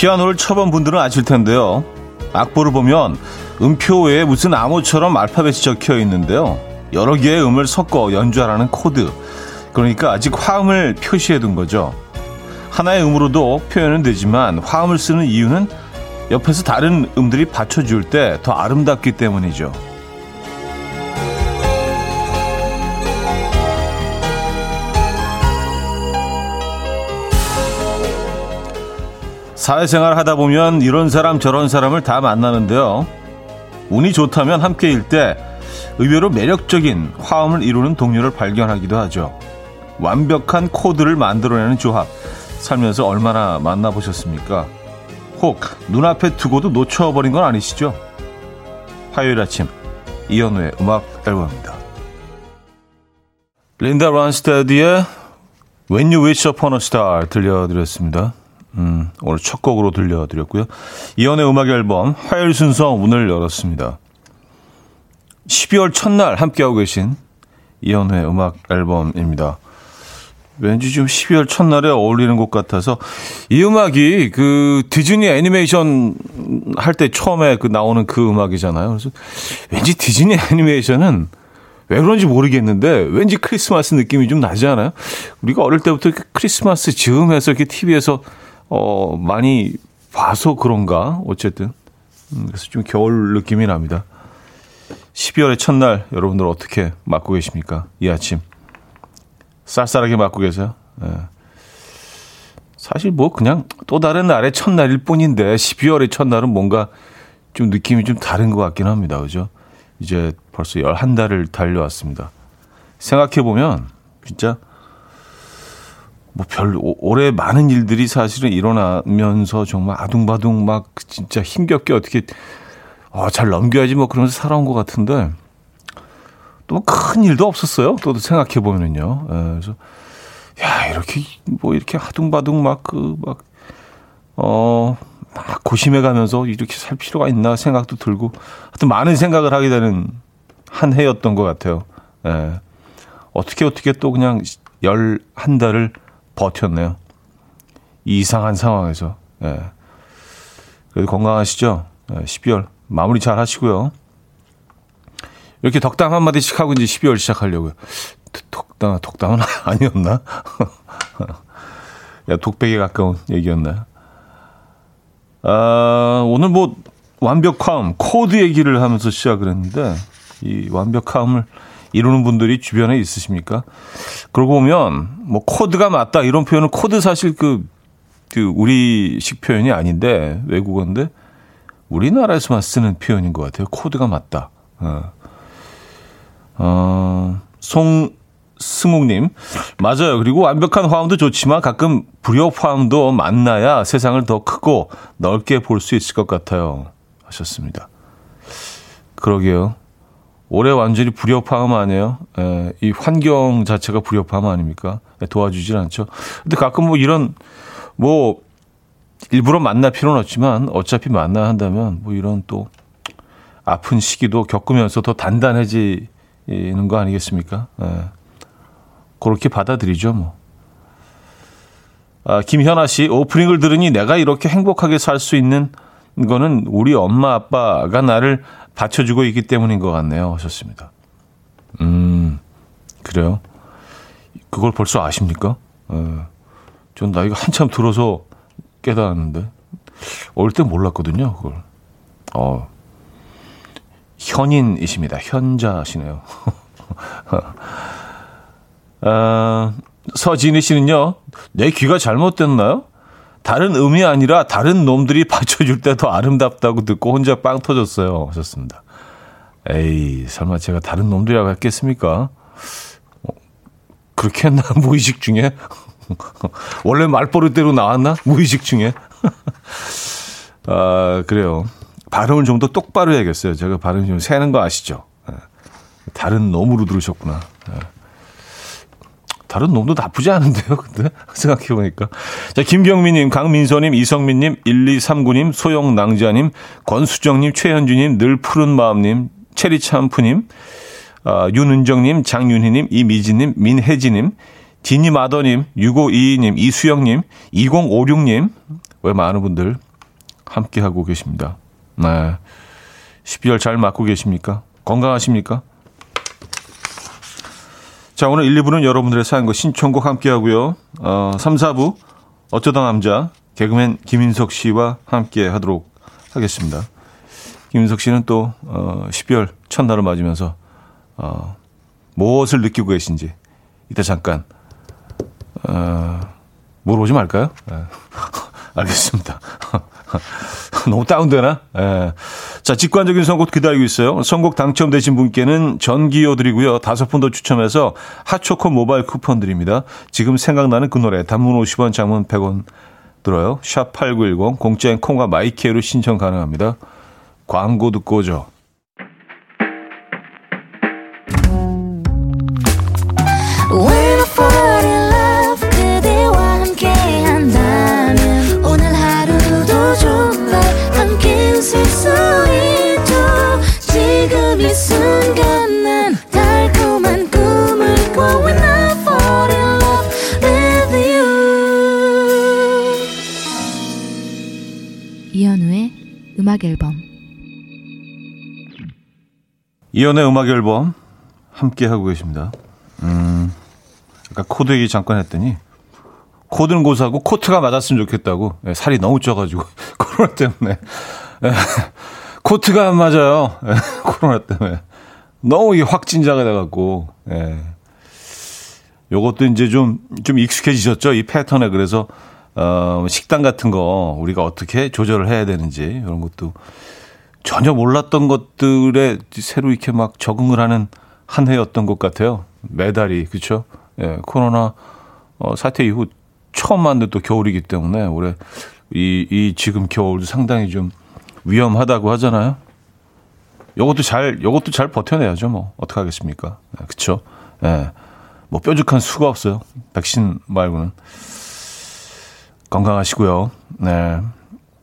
피아노를 쳐본 분들은 아실 텐데요. 악보를 보면 음표 위에 무슨 암호처럼 알파벳이 적혀 있는데요. 여러 개의 음을 섞어 연주하라는 코드. 그러니까 아직 화음을 표시해 둔 거죠. 하나의 음으로도 표현은 되지만 화음을 쓰는 이유는 옆에서 다른 음들이 받쳐줄 때 더 아름답기 때문이죠. 사회생활 하다 보면 이런 사람 저런 사람을 다 만나는데요. 운이 좋다면 함께일 때 의외로 매력적인 화음을 이루는 동료를 발견하기도 하죠. 완벽한 코드를 만들어내는 조합. 살면서 얼마나 만나보셨습니까? 혹 눈앞에 두고도 놓쳐버린 건 아니시죠? 화요일 아침 이현우의 음악 앨범입니다. 린다 란스테드의 When You Wish Upon a Star 들려드렸습니다. 음, 오늘 첫 곡으로 들려드렸고요. 이연의 음악 앨범 화요일 순서 문을 열었습니다. 12월 첫날 함께하고 계신 이연의 음악 앨범입니다. 왠지 좀 12월 첫날에 어울리는 곡 같아서 이 음악이 그 디즈니 애니메이션 할 때 처음에 그 나오는 그 음악이잖아요. 그래서 왠지 디즈니 애니메이션은 왜 그런지 모르겠는데 왠지 크리스마스 느낌이 좀 나지 않아요? 우리가 어릴 때부터 크리스마스 즈음해서 이렇게 TV에서 어 많이 봐서 그런가 어쨌든 음, 그래서 좀 겨울 느낌이 납니다. 12월의 첫날 여러분들 어떻게 맞고 계십니까? 이 아침 쌀쌀하게 맞고 계세요. 예. 사실 뭐 그냥 또 다른 날의 첫날일 뿐인데 12월의 첫날은 뭔가 좀 느낌이 좀 다른 것 같긴 합니다. 그죠? 이제 벌써 11달을 달려왔습니다. 생각해보면 진짜 뭐 별 올해 많은 일들이 사실은 일어나면서 정말 아둥바둥 막 진짜 힘겹게 어떻게 어, 잘 넘겨야지 뭐 그러면서 살아온 것 같은데 또 큰 일도 없었어요. 또 생각해 보면은요. 예, 그래서 야 이렇게 뭐 이렇게 하둥바둥 막 그 막 어. 막 고심해 가면서 이렇게 살 필요가 있나 생각도 들고 하여튼 많은 생각을 하게 되는 한 해였던 것 같아요. 예. 어떻게 어떻게 또 그냥 열 한 달을 버텼네요. 이상한 상황에서. 예. 그래도 건강하시죠? 예, 12월 마무리 잘 하시고요. 이렇게 덕담 한마디씩 하고 이제 12월 시작하려고요. 덕담, 덕담은 아니었나? 야, 독백에 가까운 얘기였나? 아, 오늘 뭐, 완벽함, 코드 얘기를 하면서 시작을 했는데, 이 완벽함을 이루는 분들이 주변에 있으십니까? 그러고 보면, 뭐, 코드가 맞다, 이런 표현은 코드 사실 그, 그, 우리식 표현이 아닌데, 외국어인데, 우리나라에서만 쓰는 표현인 것 같아요. 코드가 맞다. 어. 어, 송승욱님. 맞아요. 그리고 완벽한 화음도 좋지만 가끔 불협 화음도 만나야 세상을 더 크고 넓게 볼 수 있을 것 같아요. 하셨습니다. 그러게요. 올해 완전히 불협화음 아니에요? 에, 이 환경 자체가 불협화음 아닙니까? 에, 도와주질 않죠. 근데 가끔 뭐 이런, 뭐, 일부러 만날 필요는 없지만 어차피 만나야 한다면 뭐 이런 또 아픈 시기도 겪으면서 더 단단해지 있는 거 아니겠습니까? 예. 그렇게 받아들이죠, 뭐. 아, 김현아 씨, 오프닝을 들으니 내가 이렇게 행복하게 살 수 있는 거는 우리 엄마 아빠가 나를 받쳐주고 있기 때문인 것 같네요. 하셨습니다. 음, 그래요? 그걸 벌써 아십니까? 예. 전 나이가 한참 들어서 깨달았는데, 어릴 때 몰랐거든요, 그걸. 어, 현인이십니다. 현자시네요. 아, 서진희 씨는요, 내 귀가 잘못됐나요? 다른 음이 아니라 다른 놈들이 받쳐줄 때 더 아름답다고 듣고 혼자 빵 터졌어요. 하셨습니다. 에이, 설마 제가 다른 놈들이라고 했겠습니까? 어, 그렇게 했나? 무의식 중에? 원래 말버릇대로 나왔나? 무의식 중에? 아, 그래요. 발음을 좀 더 똑바로 해야겠어요. 제가 발음 좀 새는 거 아시죠? 네. 다른 놈으로 들으셨구나. 네. 다른 놈도 나쁘지 않은데요, 근데? 생각해보니까. 자, 김경민님, 강민서님, 이성민님, 1239님, 소영낭자님, 권수정님, 최현주님, 늘 푸른 마음님, 체리참프님, 아, 윤은정님, 장윤희님, 이미진님, 민혜진님, 디니마더님, 6522님, 이수영님, 2056님, 왜 많은 분들 함께하고 계십니다. 네. 12월 잘 맞고 계십니까? 건강하십니까? 자, 오늘 1, 2부는 여러분들의 사연과 신청곡 함께 하고요. 어, 3, 4부 어쩌다 남자 개그맨 김인석 씨와 함께 하도록 하겠습니다. 김인석 씨는 또 어, 12월 첫날을 맞으면서 어, 무엇을 느끼고 계신지 이따 잠깐 어, 물어보지 말까요? 네. 알겠습니다. 너무 다운되나? 예. 자, 직관적인 선곡 기다리고 있어요. 선곡 당첨되신 분께는 전기요 드리고요. 다섯 분 더 추첨해서 핫초코 모바일 쿠폰 드립니다. 지금 생각나는 그 노래 단문 50원, 장문 100원 들어요. 샵8910 공짜인 콩과 마이케로 신청 가능합니다. 광고 듣고 오죠. 음악 앨범. 이현우의 음악 앨범 함께 하고 계십니다. 음, 아까 코드 얘기 잠깐 했더니 코드는 고사하고 코트가 맞았으면 좋겠다고. 네, 살이 너무 쪄가지고 코로나 때문에. 네, 코트가 안 맞아요. 네, 코로나 때문에 너무 이게 확진자가 돼갖고 예. 요것도 이제 좀 좀 익숙해지셨죠 이 패턴에 그래서 어, 식단 같은 거 우리가 어떻게 조절을 해야 되는지 이런 것도 전혀 몰랐던 것들에 새로 이렇게 막 적응을 하는 한 해였던 것 같아요. 매달이 그렇죠? 예, 코로나 어, 사태 이후 처음 맞는 또 겨울이기 때문에 올해 이, 이 지금 겨울도 상당히 좀 위험하다고 하잖아요. 요것도 잘, 요것도 잘 버텨내야죠. 뭐, 어떡하겠습니까? 네, 그쵸? 예. 뭐, 뾰족한 수가 없어요. 백신 말고는. 건강하시고요. 네.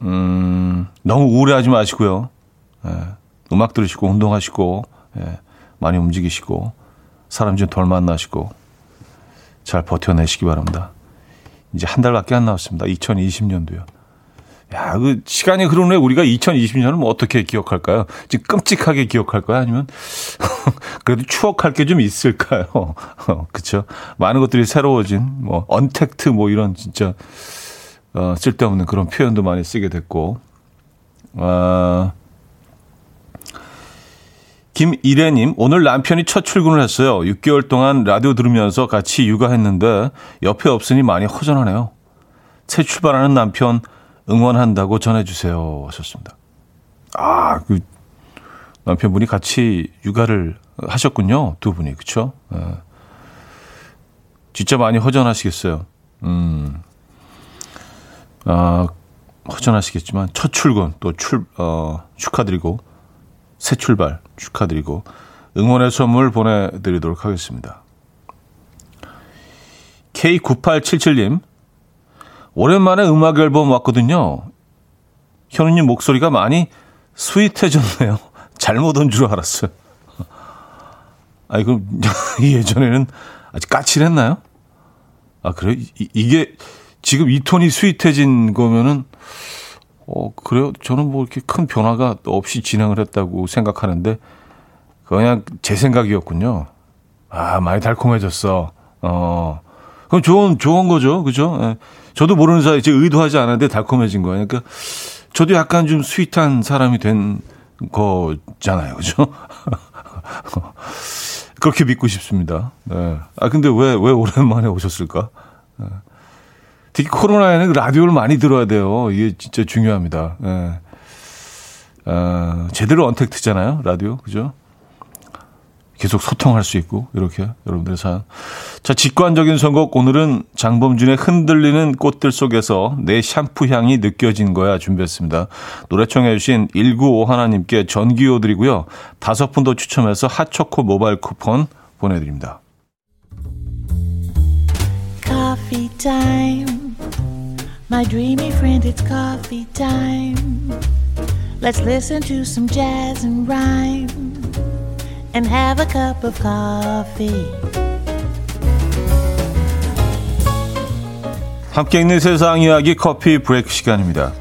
음, 너무 우울해하지 마시고요. 네. 음악 들으시고 운동하시고 네. 많이 움직이시고 사람 좀 덜 만나시고 잘 버텨내시기 바랍니다. 이제 한 달밖에 안 남았습니다. 2020년도요. 야, 그 시간이 흐르는 우리가 2020년을 뭐 어떻게 기억할까요? 지금 끔찍하게 기억할까요? 아니면 그래도 추억할 게 좀 있을까요? 그렇죠? 많은 것들이 새로워진 뭐 언택트 뭐 이런 진짜 어, 쓸데없는 그런 표현도 많이 쓰게 됐고, 어, 김이래님, 오늘 남편이 첫 출근을 했어요. 6개월 동안 라디오 들으면서 같이 육아했는데 옆에 없으니 많이 허전하네요. 새 출발하는 남편 응원한다고 전해주세요. 하셨습니다. 아, 그 남편분이 같이 육아를 하셨군요. 두 분이, 그쵸? 예. 진짜 많이 허전하시겠어요. 음. 어, 허전하시겠지만 첫 출근 또 출, 어, 축하드리고 새 출발 축하드리고 응원의 선물 보내드리도록 하겠습니다. K9877님, 오랜만에 음악 앨범 왔거든요. 현우님 목소리가 많이 스윗해졌네요. 잘못 온 줄 알았어요. 아니, 그럼 예전에는 아직 까칠했나요? 아, 그래요? 이, 이게 지금 이 톤이 스윗해진 거면은 어 그래요? 저는 뭐 이렇게 큰 변화가 없이 진행을 했다고 생각하는데 그냥 제 생각이었군요. 아 많이 달콤해졌어. 어 그럼 좋은 좋은 거죠, 그죠? 예. 저도 모르는 사이 제 의도하지 않았는데 달콤해진 거예요. 그러니까 저도 약간 좀 스윗한 사람이 된 거잖아요, 그죠? 그렇게 믿고 싶습니다. 네. 아 근데 왜 왜 오랜만에 오셨을까? 네. 특히 코로나에는 라디오를 많이 들어야 돼요. 이게 진짜 중요합니다. 예. 어, 제대로 언택트잖아요. 라디오. 그죠? 계속 소통할 수 있고, 이렇게, 여러분들의 사연. 자, 직관적인 선곡. 오늘은 장범준의 흔들리는 꽃들 속에서 내 샴푸 향이 느껴진 거야 준비했습니다. 노래 청해 주신 195 하나님께 전기요 드리고요. 다섯 분 더 추첨해서 핫초코 모바일 쿠폰 보내 드립니다. Coffee time. My dreamy friend, it's coffee time. Let's listen to some jazz and rhyme and have a cup of coffee. 함께 있는 세상 이야기 커피 브레이크 시간입니다.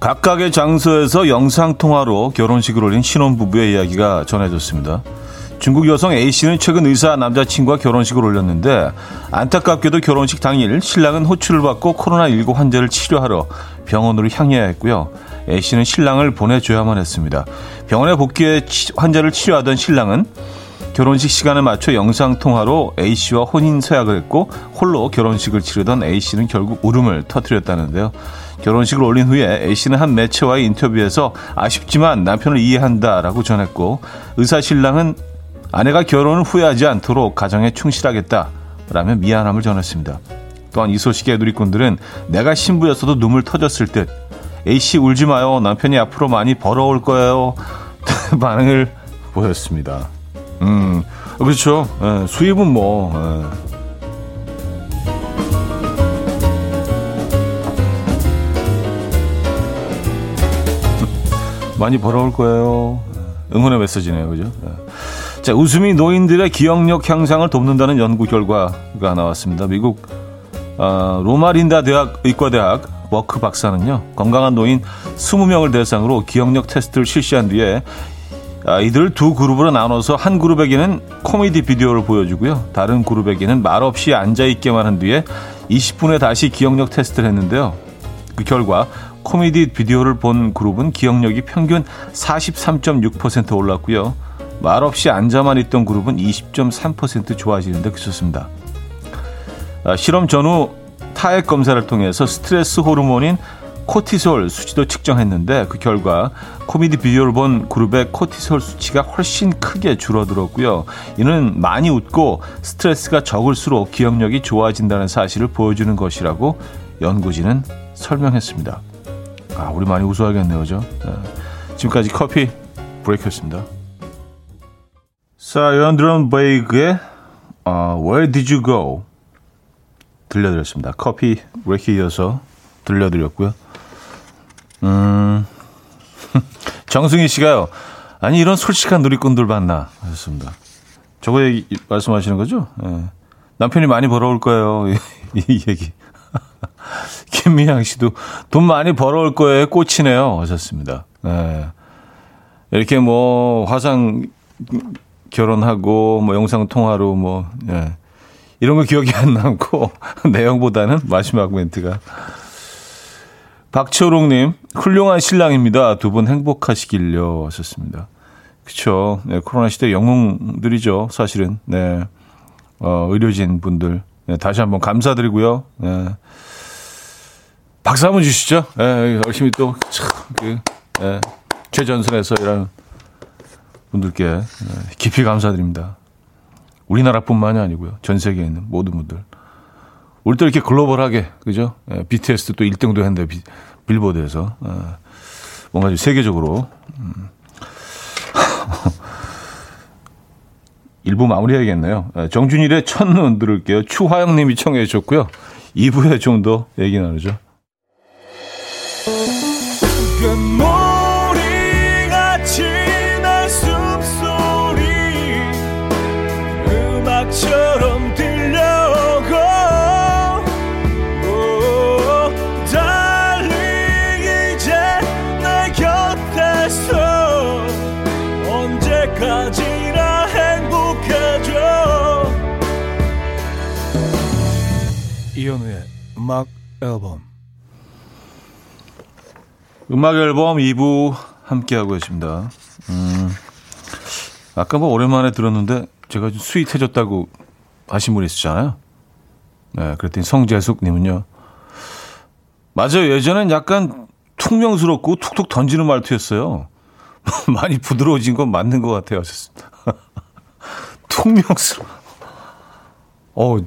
각각의 장소에서 영상통화로 결혼식을 올린 신혼부부의 이야기가 전해졌습니다. 중국 여성 A씨는 최근 의사 남자친구와 결혼식을 올렸는데 안타깝게도 결혼식 당일 신랑은 호출을 받고 코로나19 환자를 치료하러 병원으로 향해야 했고요. A씨는 신랑을 보내줘야만 했습니다. 병원에 복귀해 환자를 치료하던 신랑은 결혼식 시간에 맞춰 영상통화로 A씨와 혼인 서약을 했고 홀로 결혼식을 치르던 A씨는 결국 울음을 터뜨렸다는데요. 결혼식을 올린 후에 A씨는 한 매체와의 인터뷰에서 아쉽지만 남편을 이해한다라고 전했고 의사 신랑은 아내가 결혼을 후회하지 않도록 가정에 충실하겠다라며 미안함을 전했습니다. 또한 이 소식에 누리꾼들은 내가 신부였어도 눈물 터졌을 듯 A씨 울지 마요 남편이 앞으로 많이 벌어올 거예요 반응을 보였습니다. 음 그렇죠 예, 수입은 뭐 예. 많이 벌어올 거예요. 응원의 메시지네요. 그죠? 예. 자, 웃음이 노인들의 기억력 향상을 돕는다는 연구 결과가 나왔습니다. 미국 어, 로마린다 대학 의과대학 워크 박사는요. 건강한 노인 20명을 대상으로 기억력 테스트를 실시한 뒤에 아, 이들 두 그룹으로 나눠서 한 그룹에게는 코미디 비디오를 보여주고요. 다른 그룹에게는 말없이 앉아있게만 한 뒤에 20분에 다시 기억력 테스트를 했는데요. 그 결과 코미디 비디오를 본 그룹은 기억력이 평균 43.6% 올랐고요. 말없이 앉아만 있던 그룹은 20.3% 좋아지는 데 그쳤습니다. 아, 실험 전후 타액 검사를 통해서 스트레스 호르몬인 코티솔 수치도 측정했는데 그 결과 코미디 비디오를 본 그룹의 코티솔 수치가 훨씬 크게 줄어들었고요. 이는 많이 웃고 스트레스가 적을수록 기억력이 좋아진다는 사실을 보여주는 것이라고 연구진은 설명했습니다. 아, 우리 많이 웃어야겠네요, 그죠? 네. 지금까지 커피 브레이크였습니다. 자, 연드론 베이그의 어, Where Did You Go? 들려드렸습니다. 커피 브레이크 이어서 들려드렸고요. 음, 정승희 씨가요. 아니, 이런 솔직한 누리꾼들 봤나? 하셨습니다. 저거 얘기, 말씀하시는 거죠? 네. 남편이 많이 벌어올 거예요. 이 얘기. 김미향 씨도 돈 많이 벌어올 거에 꽂히네요. 하셨습니다. 네. 이렇게 뭐 화상 결혼하고 뭐 영상 통화로 뭐 예. 이런 거 기억이 안 남고 내용보다는 마지막 멘트가 박초롱님 훌륭한 신랑입니다. 두 분 행복하시길요 하셨습니다. 그렇죠. 네, 코로나 시대 영웅들이죠. 사실은 네. 어, 의료진 분들 네, 다시 한번 감사드리고요. 네. 박수 한번 주시죠. 예, 열심히 또, 참, 그, 예, 최전선에서 일하는 분들께 예, 깊이 감사드립니다. 우리나라뿐만이 아니고요. 전 세계에 있는 모든 분들. 우리 또 이렇게 글로벌하게, 그죠? 예, BTS도 또 1등도 했는데, 비, 빌보드에서. 예, 뭔가 좀 세계적으로. 음. 일부 마무리해야겠네요. 예, 정준일의 첫눈 들을게요. 추화영 님이 청해 주셨고요. 2부에 좀 더 얘기 나누죠. 이현우의 음악 앨범 음악 앨범 2부 함께하고 계십니다. 음, 아까 뭐 오랜만에 들었는데 제가 좀 스윗해졌다고 하신 분이 있었잖아요. 네, 그랬더니 성재숙님은요. 맞아요. 예전엔 약간 퉁명스럽고 툭툭 던지는 말투였어요. 많이 부드러워진 건 맞는 것 같아요. 퉁명스러워. 어,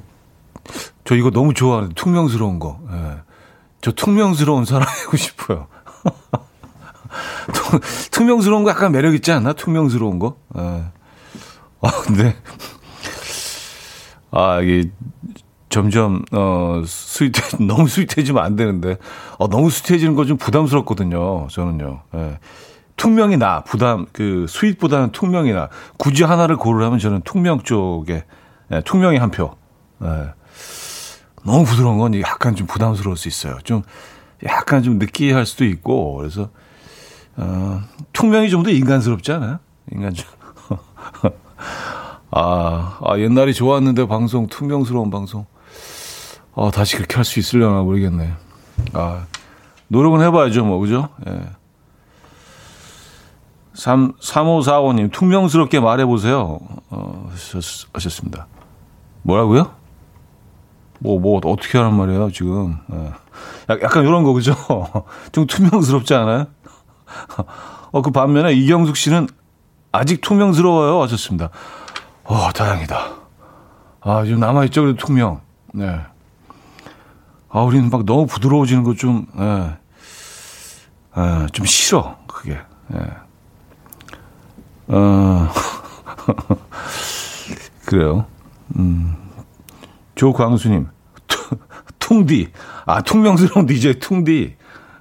저 이거 너무 좋아하는데, 퉁명스러운 거. 네. 저 퉁명스러운 사람이고 싶어요. 투명스러운 거 약간 매력 있지 않나? 투명스러운 거. 아, 아 근데 아 이게 점점 어 스윗해 너무 스윗해지면 안 되는데 어 너무 스윗해지는 거 좀 부담스럽거든요. 저는요. 예. 퉁명이 나 부담 그 스윗보다는 퉁명이 나 굳이 하나를 고르라면 저는 퉁명 쪽에 예, 퉁명이 한 표. 예. 너무 부드러운 건 약간 좀 부담스러울 수 있어요. 좀 약간 좀 느끼할 수도 있고 그래서 어, 투명이 좀 더 인간스럽지 않아요? 인간적. 아, 아, 옛날에 좋았는데 방송 투명스러운 방송. 아, 다시 그렇게 할 수 있으려나 모르겠네. 아, 노력은 해봐야죠, 뭐, 그죠? 예. 3, 3545님, 투명스럽게 말해보세요. 어, 하셨습니다. 뭐라고요? 뭐, 뭐, 어떻게 하란 말이에요, 지금. 예. 약간 이런 거, 그죠? 좀 투명스럽지 않아요? 어, 그 반면에 이경숙 씨는 아직 투명스러워요. 하셨습니다. 어, 다행이다. 아, 지금 남아있죠, 그래도 투명. 네. 아, 우리는 막 너무 부드러워지는 거 좀, 예. 예, 좀 싫어, 그게. 예. 어, 그래요. 음. 조광수님, 퉁디. 아, 퉁명스러운 DJ 퉁디.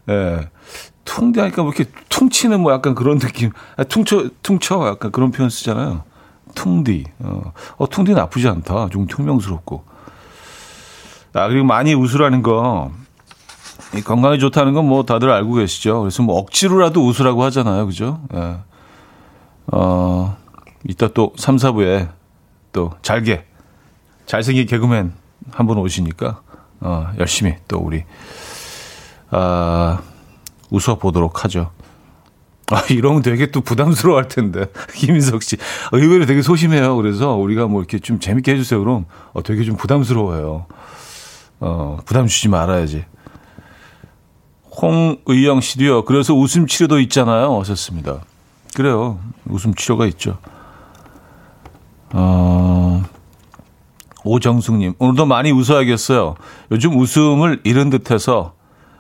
예. 퉁디 하니까 뭐 이렇게 퉁치는 뭐 약간 그런 느낌. 아, 퉁쳐, 퉁쳐. 약간 그런 표현 쓰잖아요. 퉁디. 어, 어 퉁디 나쁘지 않다. 좀 퉁명스럽고. 아, 그리고 많이 웃으라는 거. 이 건강에 좋다는 건 뭐 다들 알고 계시죠. 그래서 뭐 억지로라도 웃으라고 하잖아요. 그죠? 예. 어, 이따 또 3, 4부에 또 잘게, 잘생긴 개그맨 한 분 오시니까, 어, 열심히 또 우리, 아, 웃어 보도록 하죠. 아, 이러면 되게 또 부담스러워 할 텐데. 김인석 씨. 어, 의외로 되게 소심해요. 그래서 우리가 뭐 이렇게 좀 재밌게 해주세요. 그럼 어, 되게 좀 부담스러워요. 어, 부담 주지 말아야지. 홍의영 씨도요. 그래서 웃음 치료도 있잖아요. 하셨습니다. 그래요. 웃음 치료가 있죠. 어, 오정숙님. 오늘도 많이 웃어야겠어요. 요즘 웃음을 잃은 듯해서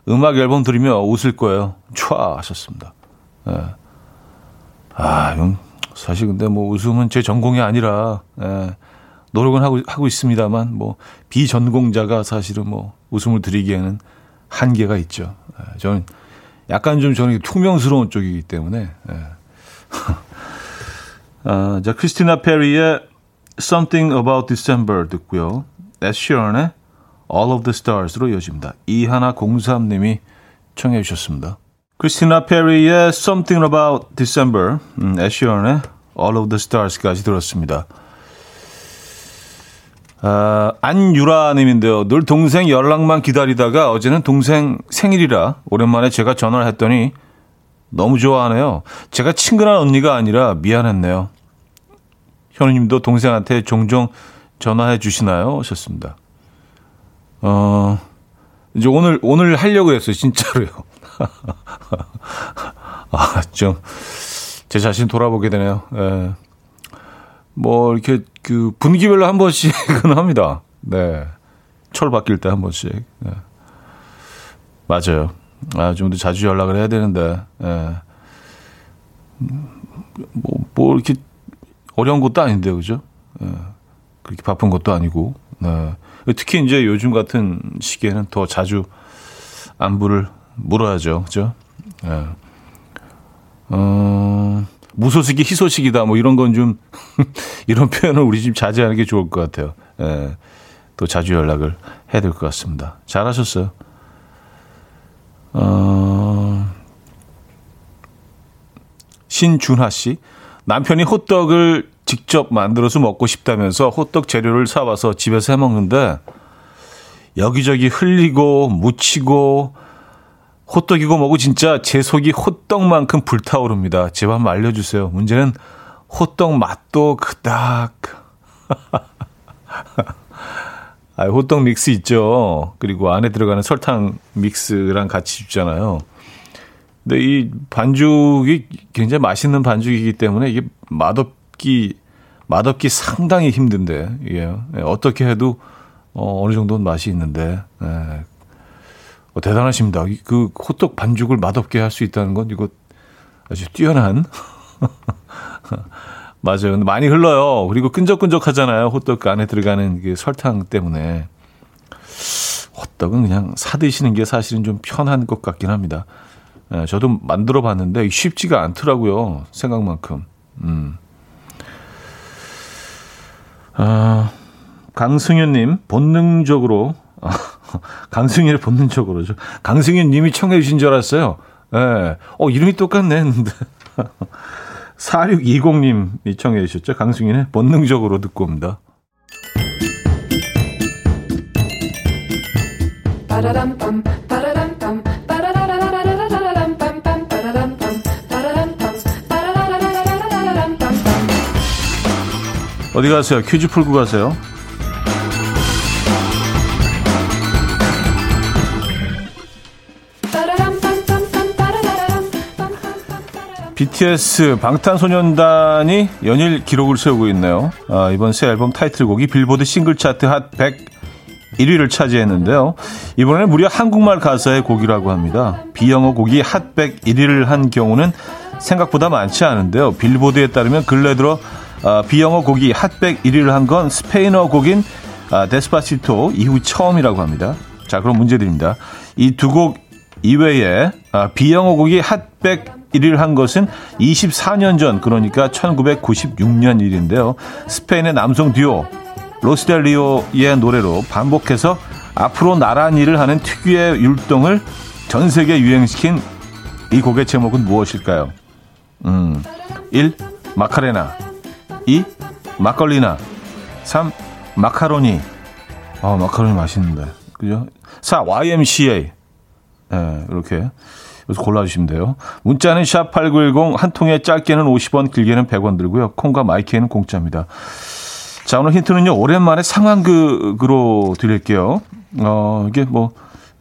음악 앨범 들으며 웃을 거예요. 촤 하셨습니다. 예. 아, 사실 근데 뭐 웃음은 제 전공이 아니라 예. 노력은 하고 하고 있습니다만 뭐 비전공자가 사실은 뭐 웃음을 드리기에는 한계가 있죠. 예. 저는 약간 좀 저는 투명스러운 쪽이기 때문에. 예. 아, 자 크리스티나 페리의 Something About December 듣고요. 에시런의 All of the Stars로 이어집니다. 이하나 공삼님이 청해 주셨습니다. 크리스티나 페리의 Something About December, 음, 애쉬언의 All of the Stars까지 들었습니다. 아, 안유라님인데요. 늘 동생 연락만 기다리다가 어제는 동생 생일이라 오랜만에 제가 전화를 했더니 너무 좋아하네요. 제가 친근한 언니가 아니라 미안했네요. 현우님도 동생한테 종종 전화해 주시나요? 하셨습니다. 어, 이제 오늘, 오늘 하려고 했어요. 진짜로요. 아, 좀, 제 자신 돌아보게 되네요. 예. 뭐, 이렇게, 그, 분기별로 한 번씩은 합니다. 네. 철 바뀔 때 한 번씩. 네. 맞아요. 아, 좀 더 자주 연락을 해야 되는데, 예. 뭐, 뭐, 이렇게 어려운 것도 아닌데, 그죠? 예. 그렇게 바쁜 것도 아니고, 네. 특히 이제 요즘 같은 시기에는 더 자주 안부를 물어야죠. 그죠? 예. 어, 무소식이 희소식이다. 뭐 이런 건 좀, 이런 표현을 우리 좀 자제하는 게 좋을 것 같아요. 예. 또 자주 연락을 해야 될 것 같습니다. 잘하셨어요. 어, 신준하 씨. 남편이 호떡을 직접 만들어서 먹고 싶다면서 호떡 재료를 사와서 집에서 해 먹는데 여기저기 흘리고 묻히고 호떡이고 뭐고 진짜 제 속이 호떡만큼 불타오릅니다. 제발 한번 알려주세요. 문제는 호떡 맛도 그닥. 아, 호떡 믹스 있죠. 그리고 안에 들어가는 설탕 믹스랑 같이 줍잖아요. 근데 이 반죽이 굉장히 맛있는 반죽이기 때문에 이게 맛없기 맛없기 상당히 힘든데 예. 어떻게 해도 어, 어느 정도는 맛이 있는데 예. 어, 대단하십니다. 그 호떡 반죽을 맛없게 할 수 있다는 건 이거 아주 뛰어난 맞아요. 근데 많이 흘러요. 그리고 끈적끈적하잖아요. 호떡 안에 들어가는 그 설탕 때문에 호떡은 그냥 사 드시는 게 사실은 좀 편한 것 같긴 합니다. 예, 저도 만들어 봤는데 쉽지가 않더라고요. 생각만큼. 음. 아, 강승현님, 본능적으로, 아, 강승윤의 본능적으로죠. 강승윤 님이 청해 주신 줄 알았어요. 예. 네. 어, 이름이 똑같네 했는데. 4620님이 청해 주셨죠. 강승윤의 본능적으로 듣고 옵니다. 어디 가세요? 퀴즈 풀고 가세요. BTS 방탄소년단이 연일 기록을 세우고 있네요. 아, 이번 새 앨범 타이틀곡이 빌보드 싱글 차트 핫 101위를 차지했는데요. 이번에는 무려 한국말 가사의 곡이라고 합니다. 비영어 곡이 핫 101위를 한 경우는 생각보다 많지 않은데요. 빌보드에 따르면 근래 들어 아, 비영어 곡이 핫백 1위를 한 건 스페인어 곡인 아, 데스파시토 이후 처음이라고 합니다. 자, 그럼 문제 드립니다. 이 두 곡 이외에 아, 비영어 곡이 핫백 1위를 한 것은 24년 전, 그러니까 1996년 일인데요. 스페인의 남성 듀오 로스델리오의 노래로 반복해서 앞으로 나란히를 하는 특유의 율동을 전 세계에 유행시킨 이 곡의 제목은 무엇일까요? 음, 1. 마카레나 2. 막걸리나 3. 마카로니 아 마카로니 맛있는데 그죠? 4. YMCA 네, 이렇게 그래서 골라주시면 돼요. 문자는 샵 8910 한 통에 짧게는 50원 길게는 100원 들고요. 콩과 마이크에는 공짜입니다. 자 오늘 힌트는요. 오랜만에 상황극으로 드릴게요. 어 이게 뭐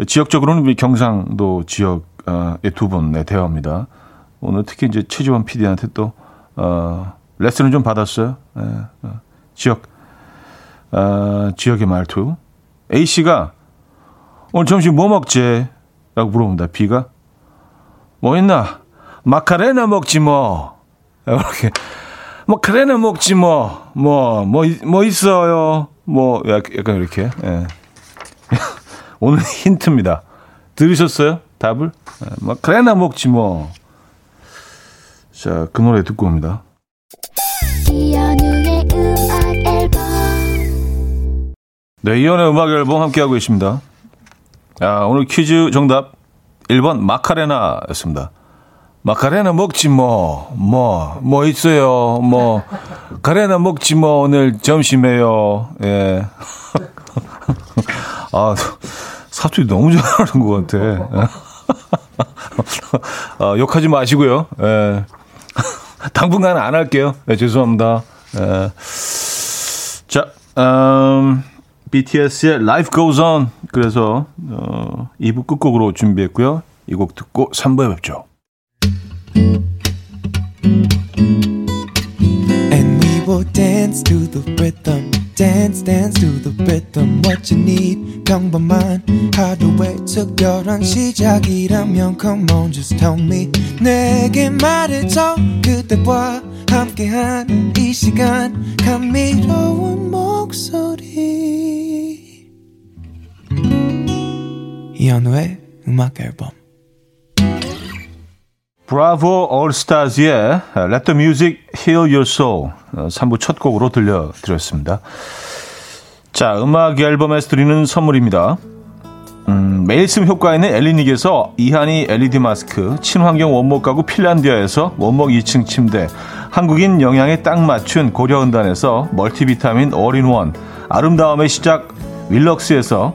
지역적으로는 경상도 지역의 두 분의 대화입니다. 오늘 특히 이제 최지원 PD한테 또 어, 레슨을 좀 받았어요. 예, 어, 지역, 어, 지역의 말투. A씨가 오늘 점심 뭐 먹지? 라고 물어봅니다. B가 뭐 있나? 마카레나 먹지 뭐. 이렇게 마카레나 먹지 뭐. 뭐, 뭐, 뭐 있어요? 뭐, 약간 이렇게. 예. 오늘 힌트입니다. 들으셨어요? 답을? 예, 마카레나 먹지 뭐. 자, 그 노래 듣고 옵니다. 이연우의 음악 앨범 네, 이연의 음악 앨범 함께하고 있습니다. 아, 오늘 퀴즈 정답 1번 마카레나였습니다. 마카레나 먹지 뭐, 뭐, 뭐 있어요. 뭐, 카레나 먹지 뭐, 오늘 점심에요. 예. 아, 사투리 너무 잘하는 것 같아. 아, 욕하지 마시고요. 예. 당분간 안 할게요. 네, 죄송합니다. 네. 자, 음, BTS의 Life Goes On. 그래서 어, 2부 끝곡으로 준비했고요. 이 곡 듣고 3부에 뵙죠. And we will dance to the rhythm. Dance dance to the rhythm what you need 평범한 하루의 특별한 시작이라면 come on just tell me 내게 말해줘 그대와 함께한 이 시간 감미로운 목소리 이현우의 음악 앨범 브라보 올스타즈의 Let the Music Heal Your Soul 3부 첫 곡으로 들려드렸습니다. 자, 음악 앨범에서 드리는 선물입니다. 음, 매일 쓴 효과 있는 엘리닉에서 이하니 LED 마스크, 친환경 원목 가구 핀란디아에서 원목 2층 침대, 한국인 영양에 딱 맞춘 고려은단에서 멀티비타민 올인원, 아름다움의 시작 윌럭스에서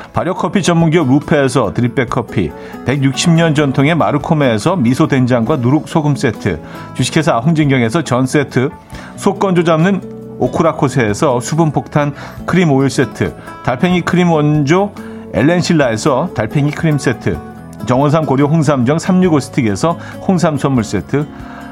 발효커피 전문기업 루페에서 드립백 커피, 160년 전통의 마르코메에서 미소 된장과 누룩 소금 세트, 주식회사 홍진경에서 전 세트, 속건조 잡는 오크라코세에서 수분 폭탄 크림 오일 세트, 달팽이 크림 원조 엘렌실라에서 달팽이 크림 세트, 정원삼 고려 홍삼정 365 스틱에서 홍삼 선물 세트,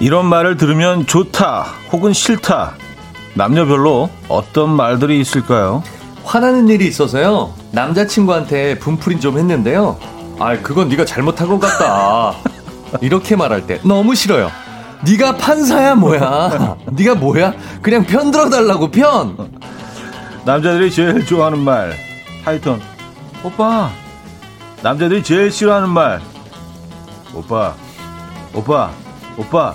이런 말을 들으면 좋다 혹은 싫다. 남녀별로 어떤 말들이 있을까요? 화나는 일이 있어서요. 남자친구한테 분풀이 좀 했는데요. 아 그건 네가 잘못한 것 같다. 이렇게 말할 때 너무 싫어요. 네가 판사야 뭐야? 네가 뭐야? 그냥 편 들어달라고 편. 남자들이 제일 좋아하는 말. 하이톤 오빠. 남자들이 제일 싫어하는 말. 오빠. 오빠. 오빠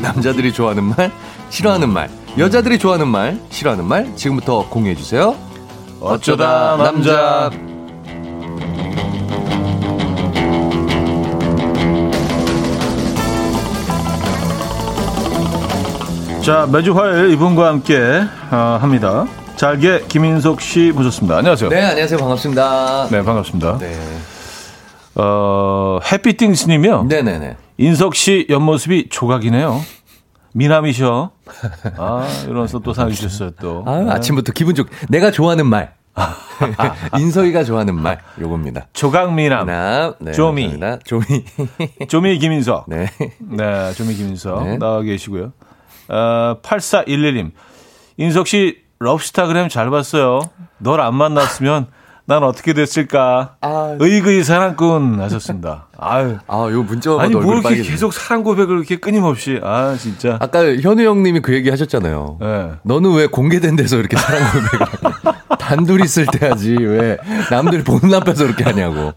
남자들이 좋아하는 말, 싫어하는 말, 여자들이 좋아하는 말, 싫어하는 말 지금부터 공유해 주세요. 어쩌다 남자. 자 매주 화요일 이분과 함께 어, 합니다. 잘게 김인석 씨 모셨습니다. 안녕하세요. 네 안녕하세요 반갑습니다. 네 반갑습니다. 네. 어 해피띵스님이요. 네네네. 인석 씨 옆모습이 조각이네요. 미남이셔. 아, 이러면서 또 사연 주셨어요, 또. 아, 네. 아침부터 기분 좋게. 내가 좋아하는 말. 인석이가 좋아하는 말. 요겁니다. 조각미남. 미남. 네, 조미. 감사합니다. 조미. 조미 김인석. 네. 네, 조미 김인석. 네. 나와 계시고요. 어, 8411님. 인석 씨, 럽스타그램 잘 봤어요. 널 안 만났으면 난 어떻게 됐을까? 아. 의그의 사랑꾼 하셨습니다. 아유. 아, 요 문자가 아니, 뭐 얼굴 이렇게. 계속 사랑 고백을 이렇게 끊임없이. 아, 진짜. 아까 현우 형님이 그 얘기 하셨잖아요. 네. 너는 왜 공개된 데서 이렇게 사랑 고백을. 단둘이 있을 때 하지. 왜 남들 보는 앞에서 이렇게 하냐고.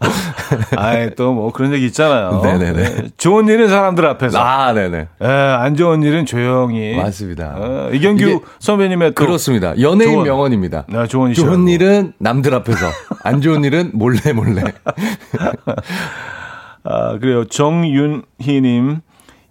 아이, 또 뭐 그런 얘기 있잖아요. 네네네. 네, 좋은 일은 사람들 앞에서. 아, 네네. 예, 안 좋은 일은 조용히. 맞습니다. 어, 이경규 선배님의 또 그렇습니다. 연예인 조언. 명언입니다. 네, 조언이 좋은 일은 남들 앞에서, 안 좋은 일은 몰래 몰래. 아, 그래요. 정윤희님.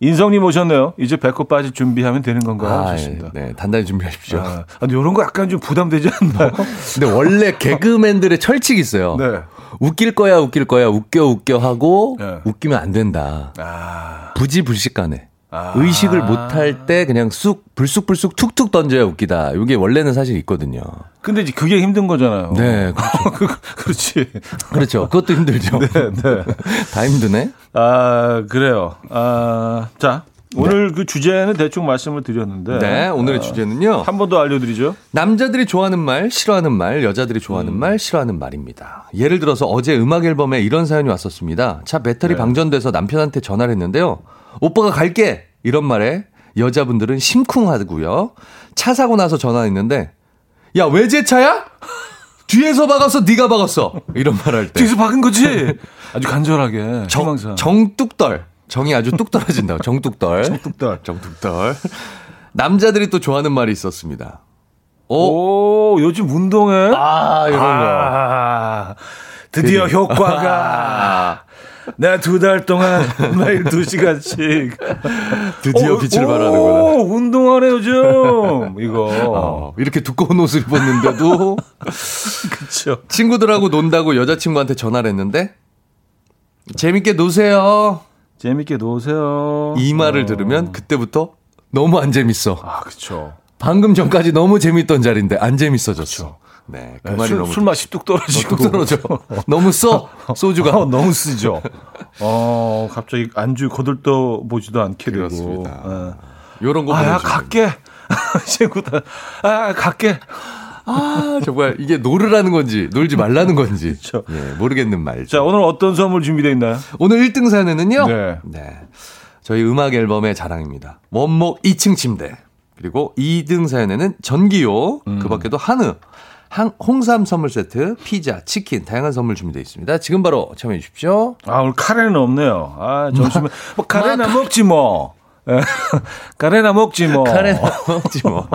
인성님 오셨네요. 이제 배꼽 빠질 준비하면 되는 건가요? 아, 좋습니다. 네, 단단히 준비하십시오. 아, 근데 이런 거 약간 좀 부담되지 않나요? 근데 원래 개그맨들의 철칙이 있어요. 네. 웃길 거야, 웃길 거야, 웃겨, 웃겨 하고, 네. 웃기면 안 된다. 아, 부지불식간에. 아. 의식을 못할 때 그냥 쑥, 불쑥불쑥 툭툭 던져야 웃기다. 이게 원래는 사실 있거든요. 근데 이제 그게 힘든 거잖아요. 네, 그렇죠. 그렇지. 그렇죠. 그것도 힘들죠. 네, 네. 다 힘드네. 아, 그래요. 아, 자. 오늘 그 주제는 대충 말씀을 드렸는데. 네, 오늘의 주제는요. 한 번 더 알려드리죠. 남자들이 좋아하는 말, 싫어하는 말, 여자들이 좋아하는 말, 싫어하는 말입니다. 예를 들어서 어제 음악 앨범에 이런 사연이 왔었습니다. 차 배터리 네. 방전돼서 남편한테 전화를 했는데요. 오빠가 갈게! 이런 말에 여자분들은 심쿵하고요. 차 사고 나서 전화했는데, 야, 외제차야? 뒤에서 박았어, 네가 박았어. 이런 말 할 때. 뒤에서 박은 거지? 아주 간절하게. 정, 희망사. 정뚝떨. 정이 아주 뚝 떨어진다고. 정뚝떨. 정뚝떨. 정뚝떨. 남자들이 또 좋아하는 말이 있었습니다. 오, 오, 요즘 운동해? 아, 이런 거. 아, 드디어. 효과가. 내가 두달 동안 매일 두 시간씩. 드디어 어, 빛을 오, 발하는구나. 운동하네, 요즘. 이거. 어, 이렇게 두꺼운 옷을 입었는데도 그쵸. 친구들하고 논다고 여자친구한테 전화를 했는데 재밌게 노세요. 재밌게 노세요. 이 말을 어. 들으면 그때부터 너무 안 재밌어. 아, 그쵸. 방금 전까지 너무 재밌던 자리인데 안 재밌어졌어. 네, 그 네, 말이 술, 너무 술 맛이 뚝 떨어지고. 뚝 떨어져. 너무 써 소주가. 어, 너무 쓰죠. 어, 갑자기 안주 거들떠 보지도 않게 되고. 그렇습니다. 예. 요런 거 아, 야. 갈게. 친구들. 아, 갈게. 아, 정말 이게 놀으라는 건지 놀지 말라는 건지 그쵸. 예, 모르겠는 말죠. 자, 오늘 어떤 선물 준비되어 있나요? 오늘 1등 사연은요. 네. 저희 음악 앨범의 자랑입니다. 원목 2층 침대. 그리고 2등 사연에는 전기요. 음. 그 밖에도 한우, 한, 홍삼 선물 세트, 피자, 치킨, 다양한 선물 준비되어 있습니다. 지금 바로 참여해 주십시오. 아, 오늘 카레는 없네요. 아, 점심에. 뭐, 카레나 먹지 뭐. 예. 카레나 먹지 뭐. 카레 먹지 뭐.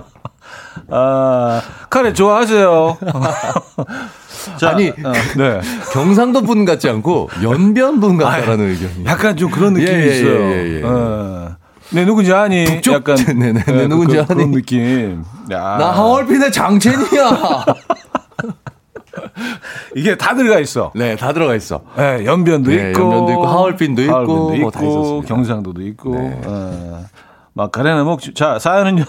아, 카레 좋아하세요. 자, 아니, 어, 네. 경상도 분 같지 않고 연변 분 같다라는 의견이. 약간 좀 그런 느낌이 예, 예, 있어요. 예, 예, 예. 어. 네, 누군지 아니? 북쪽? 약간. 네네, 네, 네, 누군지 그, 아니? 그런 느낌. 야. 나 하얼빈의 장첸이야. 이게 다 들어가 있어. 네, 다 들어가 있어. 네, 연변도 네, 있고, 연변도 있고, 하얼빈도 있고, 하얼빈도 있고, 뭐 경상도도 있고. 네. 어. 마카레나 먹. 자, 사연은요.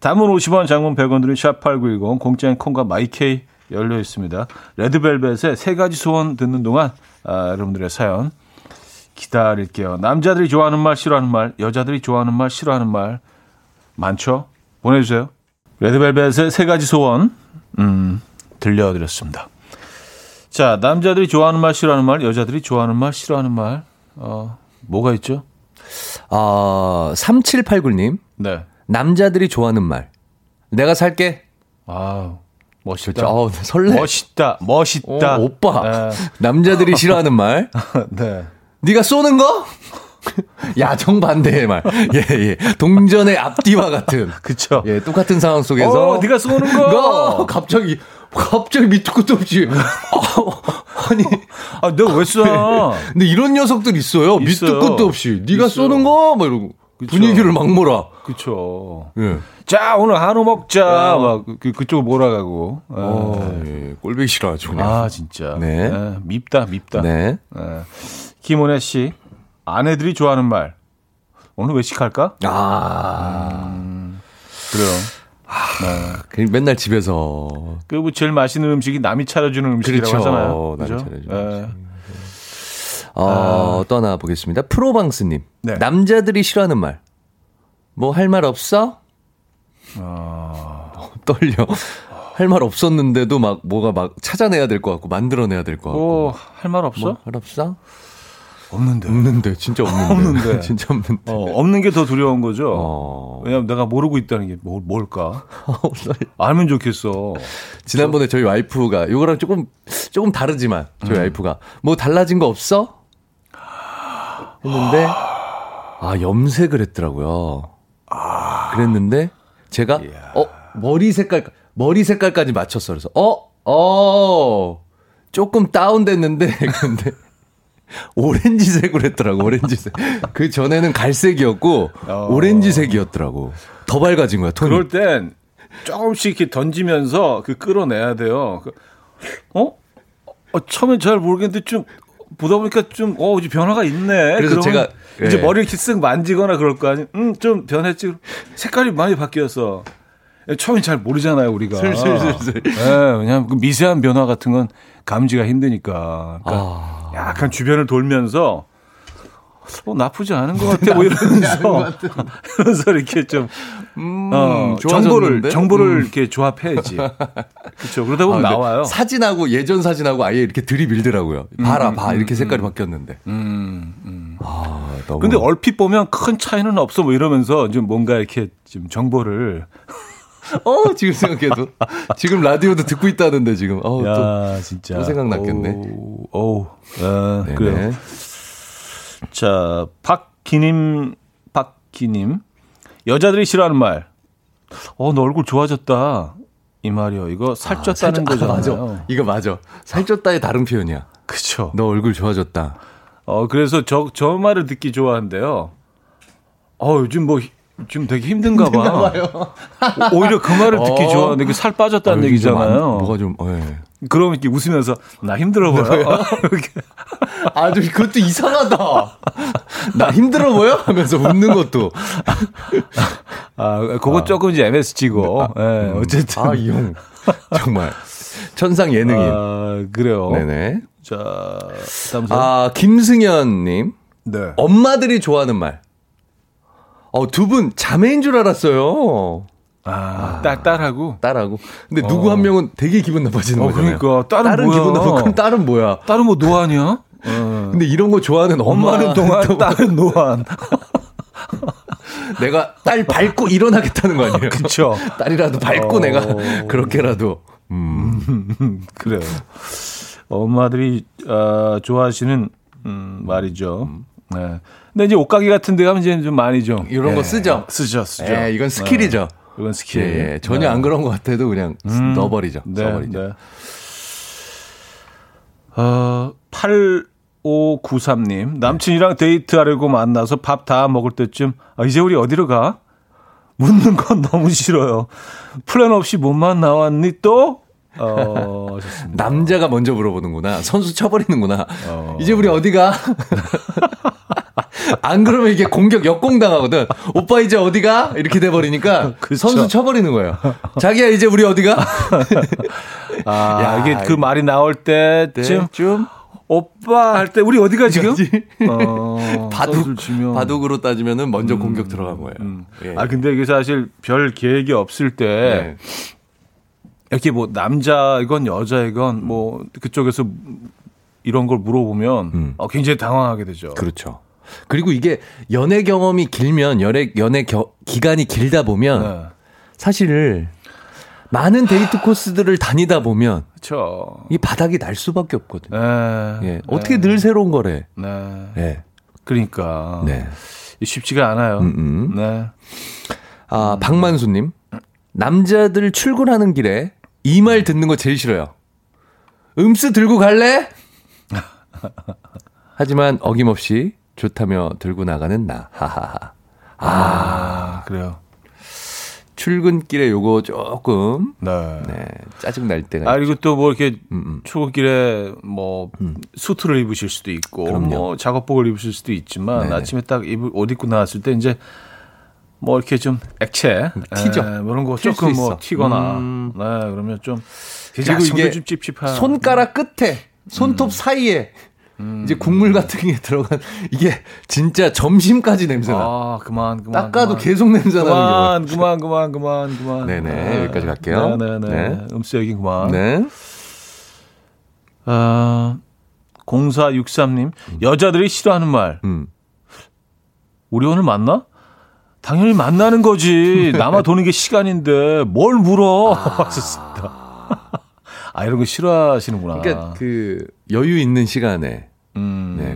단문 50원, 장문 100원 들은 샵8910, 공짜인 콩과 마이케이 열려 있습니다. 레드벨벳의 세 가지 소원 듣는 동안 아, 여러분들의 사연 기다릴게요. 남자들이 좋아하는 말, 싫어하는 말, 여자들이 좋아하는 말, 싫어하는 말 많죠? 보내주세요. 레드벨벳의 세 가지 소원 음, 들려드렸습니다. 자, 남자들이 좋아하는 말, 싫어하는 말, 여자들이 좋아하는 말, 싫어하는 말 어, 뭐가 있죠? 아, 3789님. 네. 남자들이 좋아하는 말. 내가 살게. 아, 멋있다. 어, 설레. 멋있다. 멋있다. 어, 오빠. 네. 남자들이 싫어하는 말. 네. 네가 쏘는 거? 야 정 반대의 말. 예, 예. 동전의 앞뒤와 같은. 그쵸. 예, 똑같은 상황 속에서. 어, 네가 쏘는 거. 갑자기, 갑자기 밑도 끝도 없이. 아, 아니. 아, 내가 왜 쏴? 근데 이런 녀석들 있어요. 있어요. 밑도 끝도 없이. 네가 있어요. 쏘는 거? 막 이러고. 그쵸. 분위기를 막 몰아. 그쵸. 예. 자, 오늘 한우 먹자. 아. 막, 그, 그쪽 몰아가고. 어, 예. 꼴보기 싫어하죠. 그냥. 아, 진짜. 네. 네. 밉다, 밉다. 네. 네. 김원혜 씨. 아내들이 좋아하는 말. 오늘 외식할까? 아. 음, 그래요. 아, 네. 맨날 집에서. 그리고 제일 맛있는 음식이 남이 차려주는 음식이라고 그렇죠. 하잖아요. 남이 그렇죠? 차려주는 네. 음식. 어, 아. 떠나 보겠습니다. 프로방스님. 네. 남자들이 싫어하는 말. 뭐 할 말 없어? 아. 떨려. 할 말 없었는데도 막 뭐가 막 찾아내야 될 것 같고 만들어내야 될 것 같고. 어, 할말 없어? 뭐, 할 없어? 없는데. 없는데, 진짜 없는데. 없는데. 진짜 없는데. 어, 없는 게 더 두려운 거죠. 어. 왜냐면 내가 모르고 있다는 게 뭘, 뭘까? 알면 좋겠어. 지난번에 저희 와이프가, 이거랑 조금, 조금 다르지만, 저희 음. 와이프가, 뭐 달라진 거 없어? 했는데, 아, 염색을 했더라고요. 아. 그랬는데, 제가, 이야. 어, 머리 색깔, 머리 색깔까지 맞췄어. 그래서, 어, 어, 조금 다운됐는데, 근데, 오렌지색으로 했더라고, 오렌지색. 그 전에는 갈색이었고, 어. 오렌지색이었더라고. 더 밝아진 거야, 톤이. 그럴 땐 조금씩 이렇게 던지면서 그 끌어내야 돼요. 그, 어? 어 처음엔 잘 모르겠는데 좀 보다 보니까 좀, 어, 이제 변화가 있네. 그래서 제가. 이제 예. 머리를 이렇게 쓱 만지거나 그럴 거 아니, 음, 좀 변했지. 색깔이 많이 바뀌었어. 처음엔 잘 모르잖아요, 우리가. 슬슬슬슬. 네, 왜냐면 그 미세한 변화 같은 건 감지가 힘드니까. 그러니까 아. 약간 주변을 돌면서 어, 나쁘지 않은 것 같아. 뭐 이러면서, 이러면서 이렇게 좀, 음, 어, 정보를, 정보를 음. 이렇게 조합해야지. 그렇죠. 그러다 보면 아, 나와요. 사진하고 예전 사진하고 아예 이렇게 들이밀더라고요. 음, 봐라, 봐. 이렇게 음, 색깔이 바뀌었는데. 음, 음. 아, 너무. 근데 얼핏 보면 큰 차이는 없어. 뭐 이러면서 좀 뭔가 이렇게 좀 정보를 어, 지금 생각해도. 지금 라디오도 듣고 있다는데, 지금. 어, 야, 또, 진짜. 또 생각났겠네. 오, 오. 아, 그래요. 자, 박기님, 박기님. 여자들이 싫어하는 말. 어, 너 얼굴 좋아졌다. 이 말이요. 이거 살쪘다는 아, 거잖아요. 아, 맞아. 이거 맞아. 살쪘다의 다른 표현이야. 그쵸. 너 얼굴 좋아졌다. 어, 그래서 저, 저 말을 듣기 좋아한대요. 어, 요즘 뭐 지금 되게 힘든가 봐. 오히려 그 말을 듣기 어. 좋아하는데 그살 빠졌다는 아, 얘기잖아요. 뭐가 좀, 네. 그러면 이렇게 웃으면서 나 힘들어 보여. 네. 아주 그것도 이상하다. 나 힘들어 보여? 하면서 웃는 것도. 아, 그거 아. 조금 이제 MSG고. 예, 네, 어쨌든. 아, 이 형. 정말. 천상 예능인. 아, 그래요. 네네. 자, 다음 아, 김승현님. 네. 엄마들이 좋아하는 말. 어, 두 분 자매인 줄 알았어요. 아, 아, 딸, 딸하고? 딸하고. 근데 누구 어. 한 명은 되게 기분 나빠지는 어, 거잖아요. 그러니까. 딸은, 딸은 뭐야? 기분 나빠. 그럼 딸은 뭐야? 딸은 뭐 노안이야? 어. 근데 이런 거 좋아하는 엄마는 동안, 딸은 노안. 내가 딸 밟고 일어나겠다는 거 아니에요? 그쵸. 딸이라도 밟고 어. 내가 그렇게라도. 음. 그래요. 엄마들이, 어, 좋아하시는, 음, 말이죠. 네. 근데 이제 옷가게 같은 데 가면 이제 좀 많이 좀 이런 네. 거 쓰죠. 쓰죠, 쓰죠. 네, 이건 스킬이죠. 이건 스킬. 예, 전혀 네. 안 그런 것 같아도 그냥 음, 넣어버리죠. 네, 써버리죠. 네. 어, 8593님. 남친이랑 데이트하려고 만나서 밥 다 먹을 때쯤, 아, 이제 우리 어디로 가? 묻는 건 너무 싫어요. 플랜 없이 몸만 나왔니 또? 어, 남자가 먼저 물어보는구나. 선수 쳐버리는구나. 어. 이제 우리 어디가? 안 그러면 이게 공격 역공당하거든. 오빠 이제 어디가? 이렇게 돼버리니까 그쵸. 선수 쳐버리는 거예요. 자기야 이제 우리 어디가? 아, 야, 이게 그 말이 나올 때쯤 좀 오빠 할 때 우리 어디가 지금? 어, 바둑 바둑으로 따지면은 먼저 음, 공격 들어간 거예요. 음. 예. 아 근데 이게 사실 별 계획이 없을 때 네. 이렇게 뭐 남자이건 여자이건 뭐 그쪽에서 이런 걸 물어보면 음. 어, 굉장히 당황하게 되죠. 그렇죠. 그리고 이게 연애 경험이 길면 연애 연애 겨, 기간이 길다 보면 네. 사실 많은 데이트 코스들을 다니다 보면 그렇죠. 이 바닥이 날 수밖에 없거든요. 네. 예. 어떻게 네. 늘 새로운 거래. 네. 예. 그러니까 네. 쉽지가 않아요. 음음. 음. 네. 아, 박만수 님. 남자들 출근하는 길에 이 말 듣는 거 제일 싫어요. 음수 들고 갈래? 하지만 어김없이 좋다며 들고 나가는 나. 하하하. 아, 아 그래요. 출근길에 요거 조금 네, 네 짜증 날 때가 아 그리고 또 뭐 이렇게 음음. 음. 출근길에 뭐 음. 수트를 입으실 수도 있고 그럼요. 뭐 작업복을 입으실 수도 있지만 네. 아침에 딱 입을 옷 입고 나왔을 때 이제 뭐 이렇게 좀 액체 티죠. 에, 뭐 이런 거 조금 뭐 튀거나 음. 네 그러면 좀 그리고 이게 좀 찝찝한 손가락 끝에 손톱 음. 사이에 음. 이제 국물 같은 게 들어간 이게 진짜 점심까지 냄새나. 아 그만 그만. 닦아도 그만. 계속 냄새 나는 게 그만 그만 그만 그만. 네네 네. 여기까지 갈게요. 네네네. 네. 네. 음수 얘기 그만. 네. 아 0463님 여자들이 싫어하는 말. 음. 우리 오늘 만나? 당연히 만나는 거지. 남아 도는 게 시간인데 뭘 물어? 아. 하셨습니다. 아 이런 거 싫어하시는구나. 그러니까 그 여유 있는 시간에 음. 네,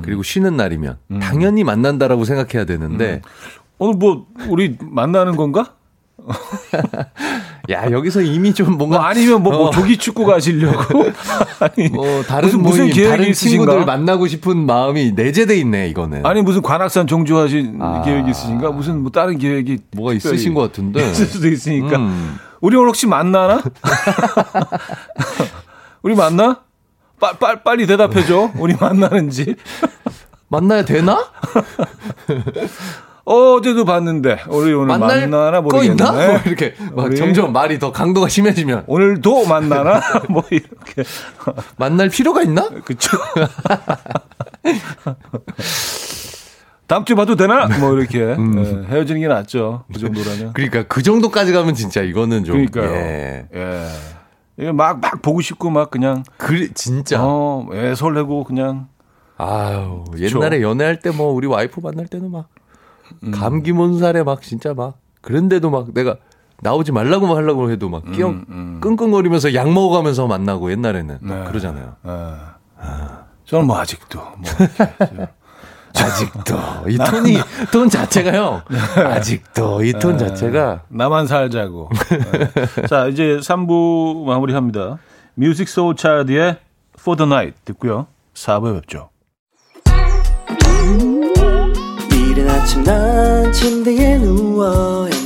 그리고 쉬는 날이면 음. 당연히 만난다라고 생각해야 되는데 음. 오늘 뭐 우리 만나는 건가? 야 여기서 이미 좀 뭔가 뭐 아니면 뭐, 뭐 어. 조기 축구 가시려고 아니 뭐 다른 무슨, 무슨 계획이 다른 있으신가? 친구들 만나고 싶은 마음이 내재돼 있네 이거는 아니 무슨 관악산 종주하신 아. 계획이 있으신가 무슨 뭐 다른 계획이 뭐가 있으신 것 같은데 있을 수도 있으니까 음. 우리 오늘 혹시 만나나 우리 만나 빨, 빨, 빨리 대답해줘. 우리 만나는지. 만나야 되나? 어제도 봤는데 우리 오늘 만나나 모르겠네. 뭐 이렇게 막 점점 말이 더 강도가 심해지면 오늘도 만나나 뭐 이렇게 만날 필요가 있나? 그렇죠. 다음 주에 봐도 되나? 뭐 이렇게 음. 네, 헤어지는 게 낫죠. 그 정도라면. 그러니까 그 정도까지 가면 진짜 이거는 좀. 그러니까요. 예. 예. 막, 막 보고 싶고 막 그냥. 그 진짜. 어, 예, 설레고 그냥. 아유, 옛날에 연애할 때 뭐 우리 와이프 만날 때는 막 음. 감기 몸살에 막 진짜 막 그런데도 막 내가 나오지 말라고 막 하려고 해도 막 끼어 음, 음. 끙끙거리면서 약 먹어가면서 만나고 옛날에는 네. 그러잖아요. 네. 아. 저는 뭐 아직도 뭐 아직도 이 톤이 톤 자체가요. 아직도 이 톤 자체가 나만 살자고. 네. 자 이제 3부 마무리합니다. 뮤직 소울 차일드의 For the Night 듣고요. 4부에 뵙죠. 이른 아침 난 침대에 누워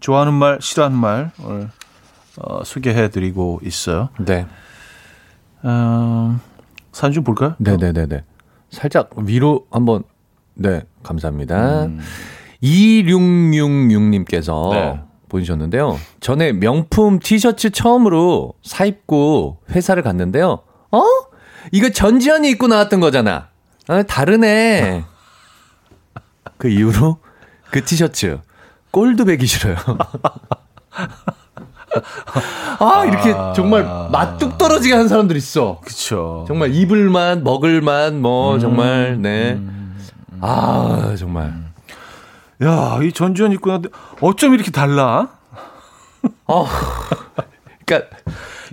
좋아하는 말 싫어하는 말 오늘 어, 소개해드리고 있어요. 네. 어, 사진 좀 볼까요? 네네네네. 살짝 위로 한번, 네, 감사합니다. 음. 2666님께서 네. 보내주셨는데요. 전에 명품 티셔츠 처음으로 사 입고 회사를 갔는데요. 어? 이거 전지현이 입고 나왔던 거잖아. 아, 다르네. 그 이후로 그 티셔츠 꼴도 배기 싫어요. 아, 이렇게 정말 맛뚝 떨어지게 하는 사람들 있어. 그쵸. 정말 입을만, 먹을만, 뭐, 음, 정말, 네. 음, 음, 아, 정말. 야, 이 전지현 있구나. 어쩜 이렇게 달라? 어. 그니까.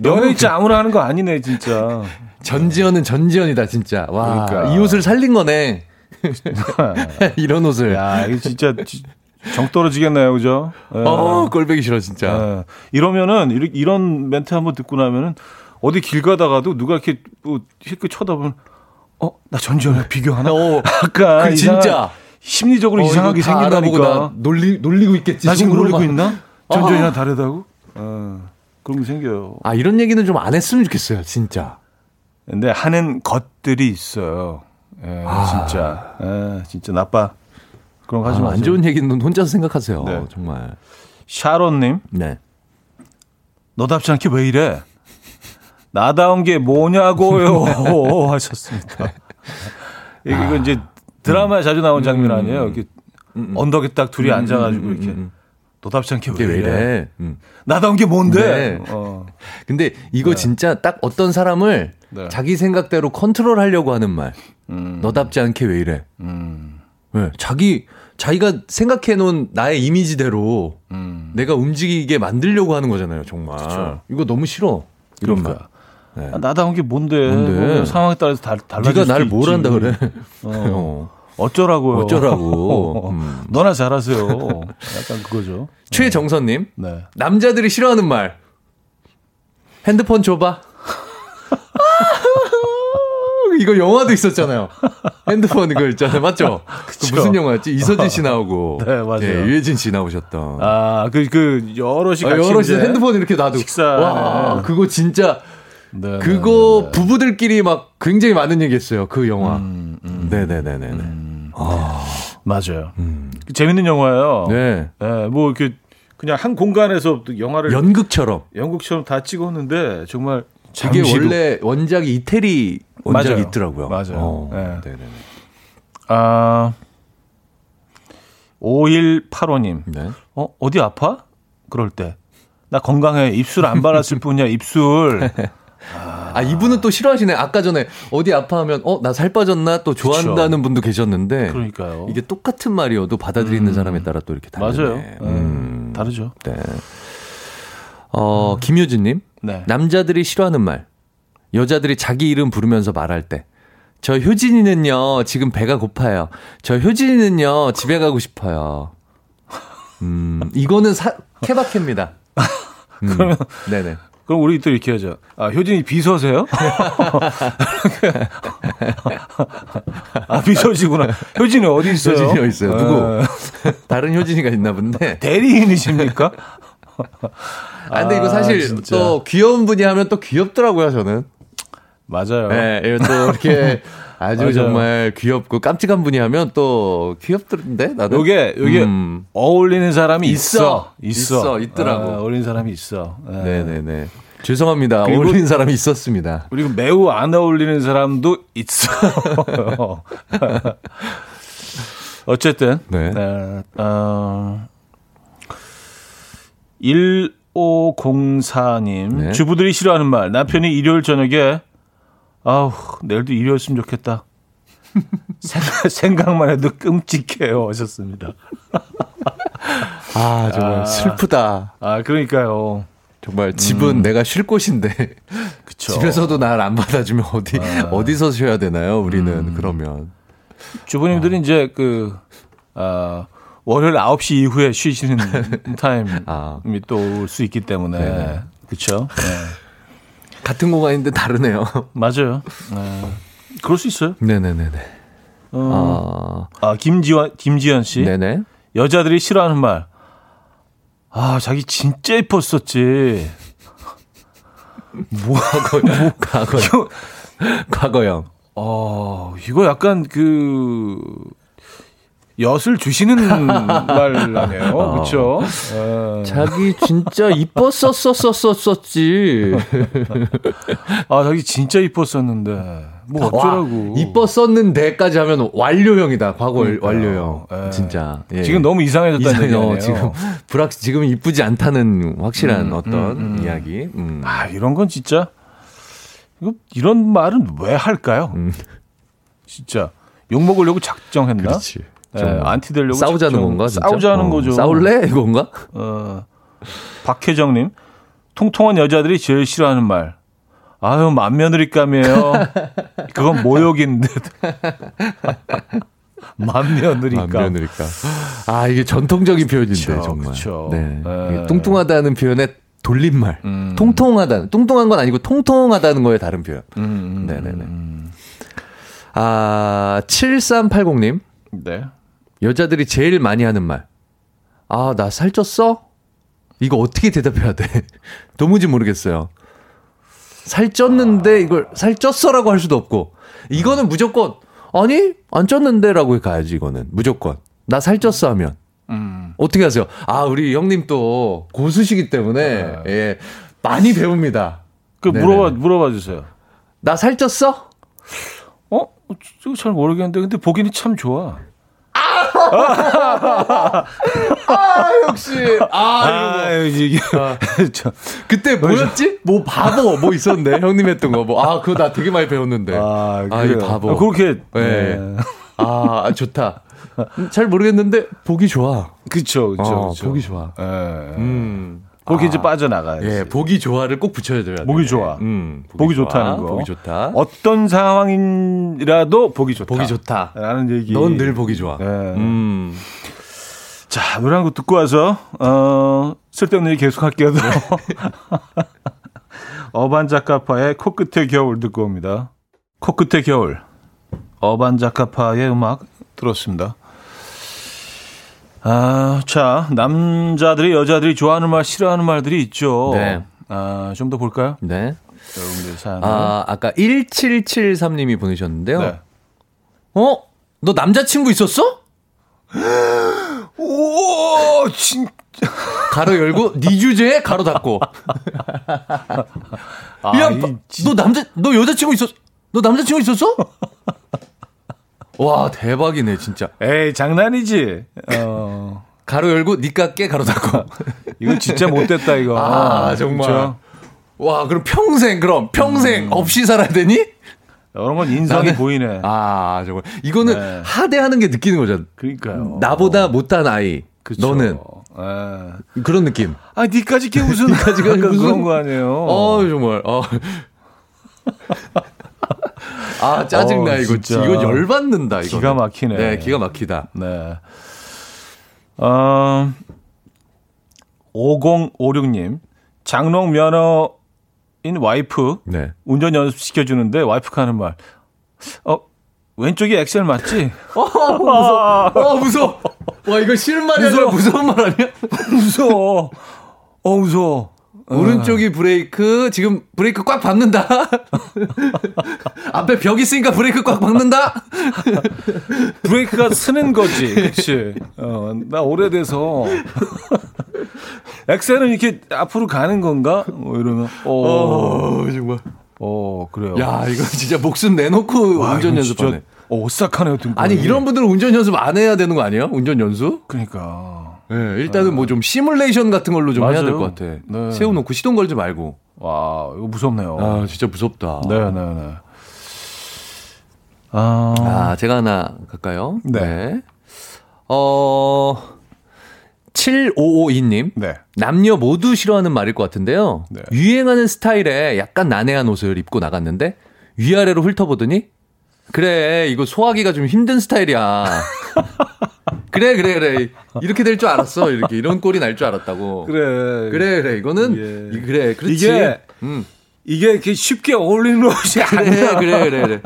연애 진짜 아무나 하는 거 아니네, 진짜. 전지현은 전지현이다, 진짜. 와. 그러니까. 이 옷을 살린 거네. 이런 옷을. 야, 이거 진짜 정 떨어지겠네요, 그죠? 예. 어, 꼴배기 싫어, 진짜. 예. 이러면은, 이런 멘트 한번 듣고 나면은, 어디 길 가다가도 누가 이렇게 뭐, 힐끗 쳐다보면, 어, 나 전지현에 비교하나? 어, 아까. 그 진짜. 심리적으로 어, 이상하게 생긴다니까. 놀리, 놀리고 있겠지. 나 지금 놀리고 있나? 전지현이랑 아. 다르다고? 어, 그런 게 생겨요. 아, 이런 얘기는 좀 안 했으면 좋겠어요, 진짜. 근데 하는 것들이 있어요. 예, 아. 진짜. 예, 진짜 나빠. 그런 거 하지 아, 마세요. 안 좋은 얘기는 혼자서 생각하세요. 네. 정말. 샤론님. 네. 너답지 않게 왜 이래? 나다운 게 뭐냐고요. 하셨습니다. 이거 아. 이제 드라마에 자주 나온 장면 음. 아니에요? 이렇게 음, 음. 언덕에 딱 둘이 음, 앉아가지고 이렇게. 너답지 않게 왜, 왜 이래? 음. 나다운 게 뭔데? 네. 어. 근데 이거 네. 진짜 딱 어떤 사람을 네. 자기 생각대로 컨트롤 하려고 하는 말. 음. 너답지 않게 왜 이래? 음. 네. 자기 자기가 생각해 놓은 나의 이미지대로 음. 내가 움직이게 만들려고 하는 거잖아요, 정말. 그쵸. 이거 너무 싫어. 이런 그러니까. 말. 네. 아, 나다운 게 뭔데? 뭔데? 뭐 상황에 따라서 다, 달라질 네가 나를 뭘 한다 그래? 어. 어쩌라고요? 어쩌라고? 음. 너나 잘하세요. 약간 그거죠. 최정선님, 네. 남자들이 싫어하는 말. 핸드폰 줘봐. 이거 영화도 있었잖아요. 핸드폰 이거 있잖아요. 맞죠? 그 무슨 영화였지? 이서진 씨 나오고. 네, 맞아요. 네, 유해진 씨 나오셨던. 아, 그, 그, 여럿이 아, 같이. 여럿이 핸드폰 이렇게 놔두고. 식사. 와, 네. 그거 진짜. 네, 그거 네, 네, 부부들끼리 막 굉장히 많은 얘기 했어요. 그 영화. 음, 음, 네네네네. 음, 아. 맞아요. 음. 재밌는 영화예요. 네. 네. 뭐, 이렇게 그냥 한 공간에서 영화를. 연극처럼. 연극처럼 다 찍었는데 정말 이게 원래 원작이 이태리 원작이 맞아요. 있더라고요. 맞아요. 어, 네. 네네 아, 5185님. 네. 어, 어디 아파? 그럴 때. 나 건강해. 입술 안 발랐을 뿐이야, 입술. 아, 아, 이분은 또 싫어하시네. 아까 전에 어디 아파하면, 어, 나 살 빠졌나? 또 좋아한다는 그쵸. 분도 계셨는데. 그러니까요. 이게 똑같은 말이어도 받아들이는 음. 사람에 따라 또 이렇게 다르네. 맞아요. 음. 다르죠. 네. 어, 음. 김효진님. 네. 남자들이 싫어하는 말. 여자들이 자기 이름 부르면서 말할 때. 저 효진이는요, 지금 배가 고파요. 저 효진이는요, 집에 가고 싶어요. 음, 이거는 사, 케바케입니다. 음, 그러면. 네네. 그럼 우리 또 이렇게 하죠. 아, 효진이 비서세요? 아, 비서시구나. 효진이 어디 있어요? 효진이 어디 있어요? 누구? 네. 다른 효진이가 있나 본데. 대리인이십니까? 아, 근데 이거 사실 아, 또 귀여운 분이 하면 또 귀엽더라고요, 저는. 맞아요. 네, 또 이렇게 아주 맞아요. 정말 귀엽고 깜찍한 분이 하면 또 귀엽던데 나도. 요게 요게 음. 어울리는 사람이 있어. 있어. 있어. 있더라고. 아, 어울리는 사람이 있어. 네, 네, 네. 죄송합니다. 어울리는 사람이 있었습니다. 그리고 매우 안 어울리는 사람도 있어. 어쨌든 네. 네. 어, 1504님 네. 주부들이 싫어하는 말 남편이 일요일 저녁에 아우, 내일도 일이었으면 좋겠다. 생각, 만 해도 끔찍해요. 하셨습니다. 아, 정말 아, 슬프다. 아, 그러니까요. 정말 집은 음. 내가 쉴 곳인데 그쵸. 집에서도 날 안 받아주면 어디 아. 어디서 쉬어야 되나요? 우리는 음. 그러면 주부님들이 아. 이제 그 아, 월요일 9시 이후에 쉬시는 타임이 아. 또올 수 있기 때문에 그렇죠. 네. 같은 공간인데 다르네요. 맞아요. 네. 그럴 수 있어요. 네네네네. 어, 아, 아 김지원, 김지현 씨. 네네. 여자들이 싫어하는 말. 아, 자기 진짜 예뻤었지. 뭐, 과거, 과거, 과거형. 어, 이거 약간 그, 엿을 주시는 말 아니에요. 어. 그렇죠? 자기 진짜 이뻤었었었었지. 아, 자기 진짜 이뻤었는데. 뭐 어쩌라고. 와, 이뻤었는데까지 하면 완료형이다. 과거 그러니까요. 완료형. 에. 예. 진짜. 예. 지금 너무 이상해졌다는 얘기예요. 지금 불확 지금 이쁘지 않다는 확실한 음, 어떤 음, 음. 이야기. 음. 아, 이런 건 진짜 이거 이런 말은 왜 할까요? 음. 진짜 욕 먹으려고 작정했나? 그렇지. 네, 안티 되려고 싸우자는 건가? 진짜? 싸우자는 어, 거죠. 싸울래 이건가? 어. 박혜정님, 통통한 여자들이 제일 싫어하는 말. 아유 만며느리감이에요. 그건 모욕인 듯. 만며느리감. 만며느리감. 아 이게 전통적인 표현인데 그쵸, 정말. 그쵸. 네. 네. 뚱뚱하다는 표현에 돌림말. 음. 통통하다. 뚱뚱한 건 아니고 통통하다는 거에 다른 표현. 음, 음, 네네네. 음. 아, 7380님. 네. 여자들이 제일 많이 하는 말. 아, 나 살쪘어? 이거 어떻게 대답해야 돼? 도무지 모르겠어요. 살쪘는데 이걸 살쪘어라고 할 수도 없고. 이거는 무조건, 아니, 안 쪘는데라고 가야지, 이거는. 무조건. 나 살쪘어 하면. 음. 어떻게 하세요? 아, 우리 형님 또 고수시기 때문에 네. 예, 많이 배웁니다. 그 네네. 물어봐 물어봐 주세요. 나 살쪘어? 어? 잘 모르겠는데 근데 보기는 참 좋아. 아, 역시. 아, 아 이게. 아, 그때 뭐였지? 뭐 바보 뭐 있었는데 형님 했던 거. 뭐, 아, 그거 나 되게 많이 배웠는데. 아, 아 이 바보. 아, 그렇게. 네. 네. 아, 좋다. 잘 모르겠는데 보기 좋아. 그쵸, 그쵸, 어, 그쵸. 보기 좋아. 예. 음. 그렇게 아, 이제 빠져나가야지. 예, 보기 좋아를 꼭 붙여야 돼요. 보기 좋아. 음, 보기, 보기 좋아. 좋다는 거. 보기 좋다. 어떤 상황이라도 보기 좋다. 보기 좋다. 라는 얘기. 넌 늘 보기 좋아. 예. 음. 자, 노래 한 곡 듣고 와서, 어, 쓸데없는 얘기 계속 할게요. 네. 어반 자카파의 코끝의 겨울 듣고 옵니다. 코끝의 겨울. 어반 자카파의 음악 들었습니다. 아, 자, 남자들이 여자들이 좋아하는 말, 싫어하는 말들이 있죠. 네. 아, 좀 더 볼까요? 네. 여러분들 사연. 아, 아까 1773님이 보내셨는데요. 네. 어? 너 남자친구 있었어? 오, 진 가로 열고 네 주제에 가로 닫고. 아, 야, 이, 너 남자 너 여자친구 있었 너 남자친구 있었어? 와 대박이네 진짜. 에이 장난이지. 어. 가로 열고 니깎게 가로 닫고. 이거 진짜 못됐다 이거. 아 정말. 그렇죠? 와 그럼 평생 그럼 평생 음. 없이 살아야 되니? 이런 건 인성이 나는, 보이네. 아 정말 이거는 네. 하대하는 게 느끼는 거죠. 그러니까요. 나보다 못한 아이. 그쵸. 너는 네. 그런 느낌. 아, 니까지 게 무슨 니까지가 무슨 그런 거 아니에요. 어, 정말. 어. 아, 짜증나, 어, 이거. 진짜. 이거 열받는다, 이거. 기가 막히네. 네, 기가 막히다. 네. 어, 5056님. 장롱 면허인 와이프. 네. 운전 연습 시켜주는데 와이프가 하는 말. 어, 왼쪽이 엑셀 맞지? 어, 무서워. 어, 무서워. 와, 이거 싫은 말이 아니라 무서운 말 아니야? 무서워. 어, 무서워. 오른쪽이 브레이크, 지금 브레이크 꽉 밟는다. 앞에 벽 있으니까 브레이크 꽉 밟는다. 브레이크가 쓰는 거지. 그치. 어, 나 오래돼서. 엑셀은 이렇게 앞으로 가는 건가? 뭐 이러면. 어, 어 정말. 어, 그래요. 야, 이거 진짜 목숨 내놓고 와, 운전 연습하네. 어, 오싹하네요, 아니, 이런 분들은 운전 연습 안 해야 되는 거 아니에요? 운전 연습? 그러니까. 네, 일단은 뭐 좀 시뮬레이션 같은 걸로 좀 맞아요. 해야 될 것 같아. 네. 세워놓고 시동 걸지 말고. 와, 이거 무섭네요. 아, 진짜 무섭다. 네, 네, 네. 아, 아 제가 하나 갈까요? 네. 네. 어, 7552님. 네. 남녀 모두 싫어하는 말일 것 같은데요. 네. 유행하는 스타일에 약간 난해한 옷을 입고 나갔는데 위아래로 훑어보더니 그래, 이거 소화기가 좀 힘든 스타일이야. 그래 그래 그래. 이렇게 될 줄 알았어. 이렇게 이런 꼴이 날 줄 알았다고. 그래. 그래 그래. 이거는 예. 그래 그렇지. 이게 음. 이게 이렇게 쉽게 어울리는 옷이 그래, 아니야. 그래 그래 그래.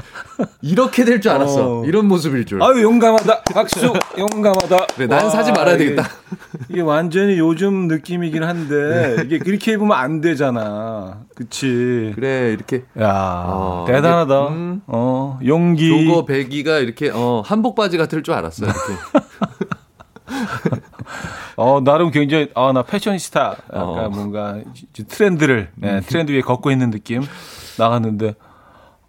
이렇게 될 줄 알았어. 어. 이런 모습일 줄. 아유 용감하다. 박수. 용감하다. 그래 난 와, 사지 말아야 되겠다. 이게, 이게, 완전히 요즘 느낌이긴 한데 네. 이게 그렇게 입으면 안 되잖아. 그치? 그래 이렇게. 야 어, 대단하다. 이게, 음, 어 용기. 조거 배기가 이렇게 어 한복 바지 같을 줄 알았어 이렇게 어, 나름 굉장히, 아, 나 패셔니스타. 약간 어. 뭔가 트렌드를, 네, 트렌드 위에 걷고 있는 느낌 나갔는데,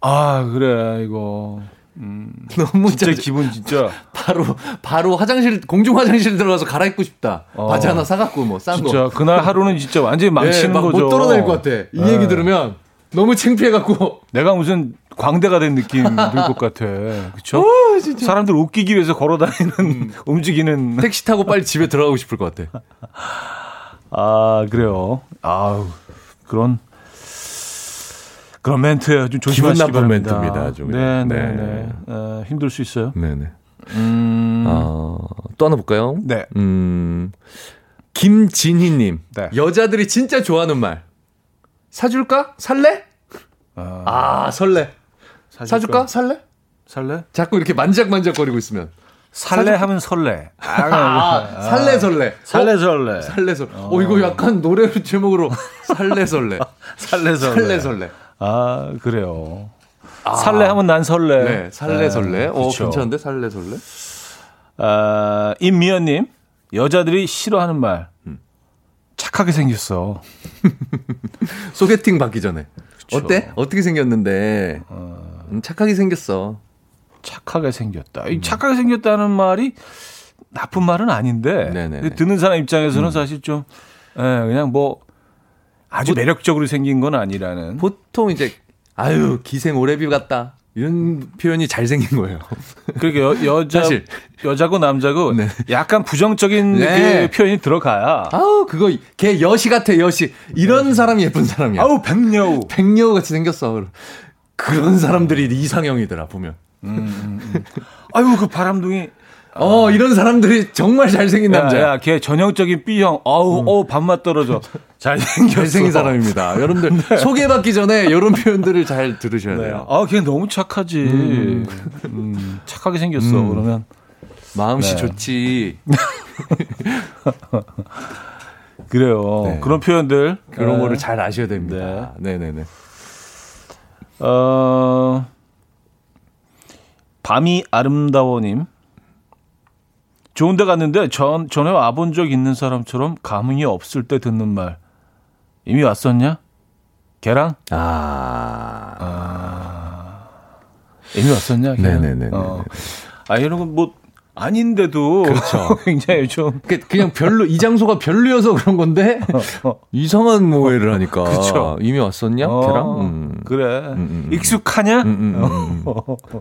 아, 그래, 이거. 음, 너무 진짜 짜증- 기분 진짜. 바로 바로 화장실 공중 화장실 들어가서 갈아입고 싶다. 어. 바지 하나 사갖고 뭐싼 거. 진짜 그날 하루는 진짜 완전히 망치는 예, 막 거죠. 못 떨어낼 것 같아. 이 네. 얘기 들으면 너무 창피해갖고. 내가 무슨 광대가 된 느낌 들 것 같아. 그쵸? 어, 진짜. 사람들 웃기기 위해서 걸어 다니는, 음. 움직이는. 택시 타고 빨리 집에 들어가고 싶을 것 같아. 아, 그래요. 아우, 그런, 그런 멘트 좀 조심하시기 기분 나쁜 바랍니다. 멘트입니다, 좀. 네, 네, 네. 네. 어, 힘들 수 있어요. 네 네. 음, 어, 또 하나 볼까요? 네. 음, 김진희님. 네. 여자들이 진짜 좋아하는 말. 사줄까? 살래? 아, 아, 설레. 사줄까? 살래? 살래? 자꾸 이렇게 만작만작거리고 있으면. 살래 하면 설레. 아, 아, 살래 설레. 살래 어? 설레. 살래 설레. 어, 이거 약간 노래 제목으로 살래 설레. 살래 설레. 살래 설레. 아, 그래요. 살래 하면 난 설레. 네, 살래 설레. 어. 괜찮은데 살래 설레? 아, 임미연 님, 여자들이 싫어하는 말. 음. 착하게 생겼어. 소개팅 받기 전에. 그쵸. 어때? 어떻게 생겼는데? 음, 착하게 생겼어. 착하게 생겼다. 이 착하게 생겼다는 말이 나쁜 말은 아닌데 네네네. 듣는 사람 입장에서는 사실 좀 예, 그냥 뭐 아주 매력적으로 생긴 건 아니라는. 보통 이제 아유 기생 오래비 같다 이런 표현이 잘 생긴 거예요. 그러니까 여, 여자 사실. 여자고 남자고 네. 약간 부정적인 네. 그 표현이 들어가야 아우 그거 걔 여시 같아 여시 이런 사람이 예쁜 사람이야. 아우 백녀우. 백녀우 같이 생겼어. 그런 사람들이 이상형이더라 보면. 아유 그 바람둥이. 어 이런 사람들이 정말 잘생긴 야, 남자야. 야, 걔 전형적인 B형. 아우, 어우, 밥맛 떨어져. 잘생겼어. 음. 잘생긴 사람입니다. 여러분들 소개받기 전에 이런 표현들을 잘 들으셔야 네. 돼요. 아, 걔 너무 착하지. 음, 착하게 생겼어. 그러면. 마음씨 네. 좋지. 그래요. 네. 그런 표현들. 그런 네. 거를 잘 아셔야 됩니다. 네, 네, 네. 어, 밤이 아름다워님. 좋은 데 갔는데 전, 전에 와본 적 있는 사람처럼 감흥이 없을 때 듣는 말. 이미 왔었냐? 걔랑? 아. 이미 왔었냐? 걔랑? 네네네네. 어. 아, 이런 건 뭐, 아닌데도. 그렇죠. 굉장히 좀. 그- 그냥 별로 이 장소가 별로여서 그런 건데 이상한 모해를 하니까 어. 그쵸. 이미 왔었냐? 어, 걔랑? 음. 그래. 음, 음. 익숙하냐? 음, 음, 음, 음.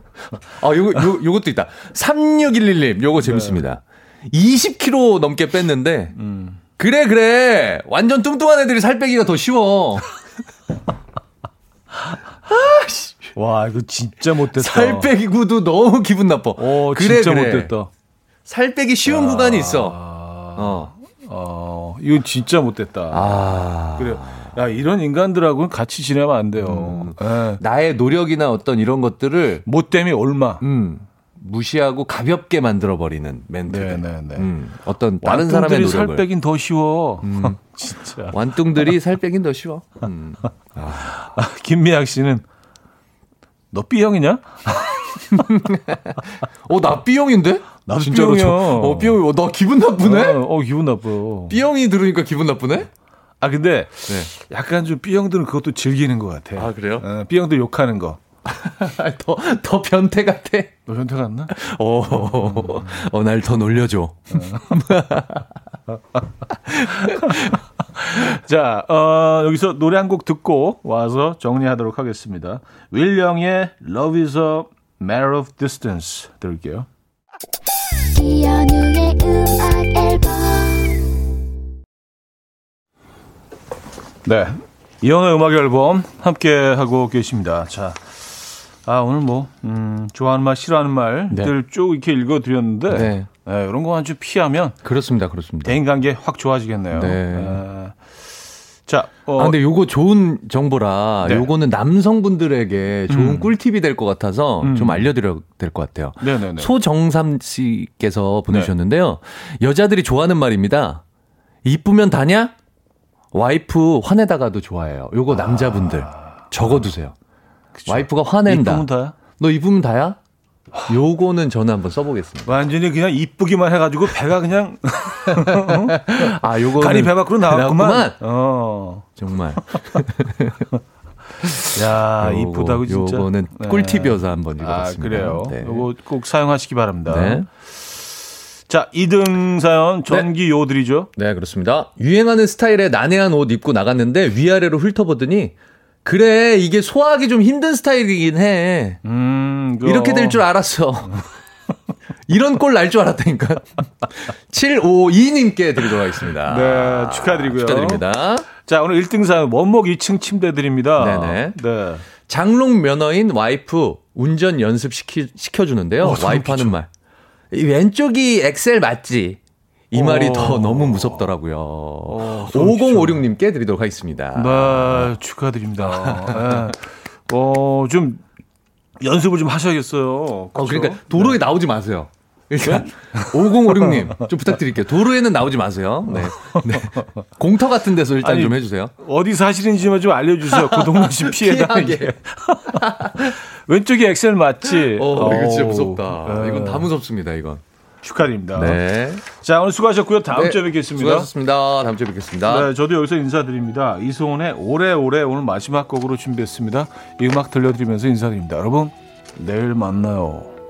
아, 요거 요 요것도 있다. 3611님 요거 재밌습니다. 20kg 넘게 뺐는데 음. 그래 그래. 완전 뚱뚱한 애들이 살 빼기가 더 쉬워. 와, 이거 진짜 못됐다. 살 빼기 구도 너무 기분 나빠. 어, 그래 진짜 그래. 못됐다. 살 빼기 쉬운 구간이 있어. 아, 어. 어, 이건 진짜 못됐다. 아. 그래. 야, 이런 인간들하고는 같이 지내면 안 돼요. 예. 나의 노력이나 어떤 이런 것들을 못됨이 얼마. 음, 무시하고 가볍게 만들어 버리는 멘트들. 네, 네, 네. 음, 어떤 다른 사람의 완뚱들이 살 노력을. 빼긴 더 쉬워. 음. 진짜. 완뚱들이 살 빼긴 더 쉬워. 음. 아, 김미학 씨는 너 B형이냐? 어, 나 B형인데? 나도 진짜로 B형이야. 저- 어, B형. 어, 나 기분 나쁘네? 어, 어, 기분 나빠요. B형이 들으니까 기분 나쁘네? 아, 근데 네. 약간 좀 B형들은 그것도 즐기는 것 같아. 아, 그래요? 어, B형들 욕하는 거. 더, 더 변태 같아. 너 현태 갔나? 어, 어, 날 더 놀려줘. 자, 어, 여기서 노래 한 곡 듣고 와서 정리하도록 하겠습니다. 윌령의 Love is a Matter of Distance 들을게요. 이현우의 음악 앨범 네. 이현의 음악 앨범 함께 하고 계십니다. 자. 아, 오늘 뭐, 음, 좋아하는 말, 싫어하는 말들 쭉 이렇게 읽어드렸는데, 네. 네, 이런 거좀 피하면 그렇습니다, 그렇습니다. 대인 관계 확 좋아지겠네요. 네. 에, 자, 어, 아, 근데 요거 좋은 정보라, 네. 요거는 남성분들에게 좋은 음. 꿀팁이 될 것 같아서 음. 좀 알려드려야 될것 같아요. 네네네. 소정삼 씨께서 보내주셨는데요. 여자들이 좋아하는 말입니다. 이쁘면 다냐? 와이프 화내다가도 좋아해요. 요거 남자분들 적어두세요. 그쵸. 와이프가 화낸다. 이쁘면 다야? 너 이쁘면 다야? 요거는 저는 한번 써보겠습니다. 완전히 그냥 이쁘기만 해가지고 배가 그냥 아, 요거 간이 배 밖으로 나왔구만. 어. 정말. 야, 이쁘다고 진짜. 요거는 네. 꿀팁이어서 한번 아, 읽어봤습니다. 그래요. 네. 요거 꼭 사용하시기 바랍니다. 네. 자, 2등 사연 전기 요들이죠. 네, 그렇습니다. 유행하는 스타일의 난해한 옷 입고 나갔는데 위아래로 훑어보더니 그래, 이게 소화하기 좀 힘든 스타일이긴 해. 음, 그거. 이렇게 될 줄 알았어. 이런 꼴 날 줄 알았다니까. 752님께 드리도록 하겠습니다. 네, 축하드리고요. 축하드립니다. 자, 오늘 1등 사연 원목 2층 침대 드립니다. 네네. 네. 장롱 면허인 와이프 운전 연습 시키, 시켜주는데요. 어, 와이프 하는 말. 이 왼쪽이 엑셀 맞지? 이 말이 어. 더 너무 무섭더라고요. 5056님께 드리도록 하겠습니다. 네, 축하드립니다. 네. 어, 좀 연습을 좀 하셔야겠어요. 어, 그렇죠? 그러니까 도로에 나오지 마세요. 그러니까 5056님 좀 부탁드릴게요. 도로에는 나오지 마세요. 네. 네. 공터 같은 데서 일단 아니, 좀 해주세요. 어디 사시는지만 좀 알려주세요. 그 피해 다니게. 피하게. 왼쪽이 엑셀 맞지? 어, 이거 진짜 무섭다. 네. 이건 다 무섭습니다, 이건. 축하드립니다. 네. 자, 오늘 수고하셨고요. 다음 네, 주에 뵙겠습니다. 수고하셨습니다. 다음 주에 뵙겠습니다. 네, 저도 여기서 인사드립니다. 이소은의 오래오래 오늘 마지막 곡으로 준비했습니다. 이 음악 들려드리면서 인사드립니다. 여러분, 내일 만나요.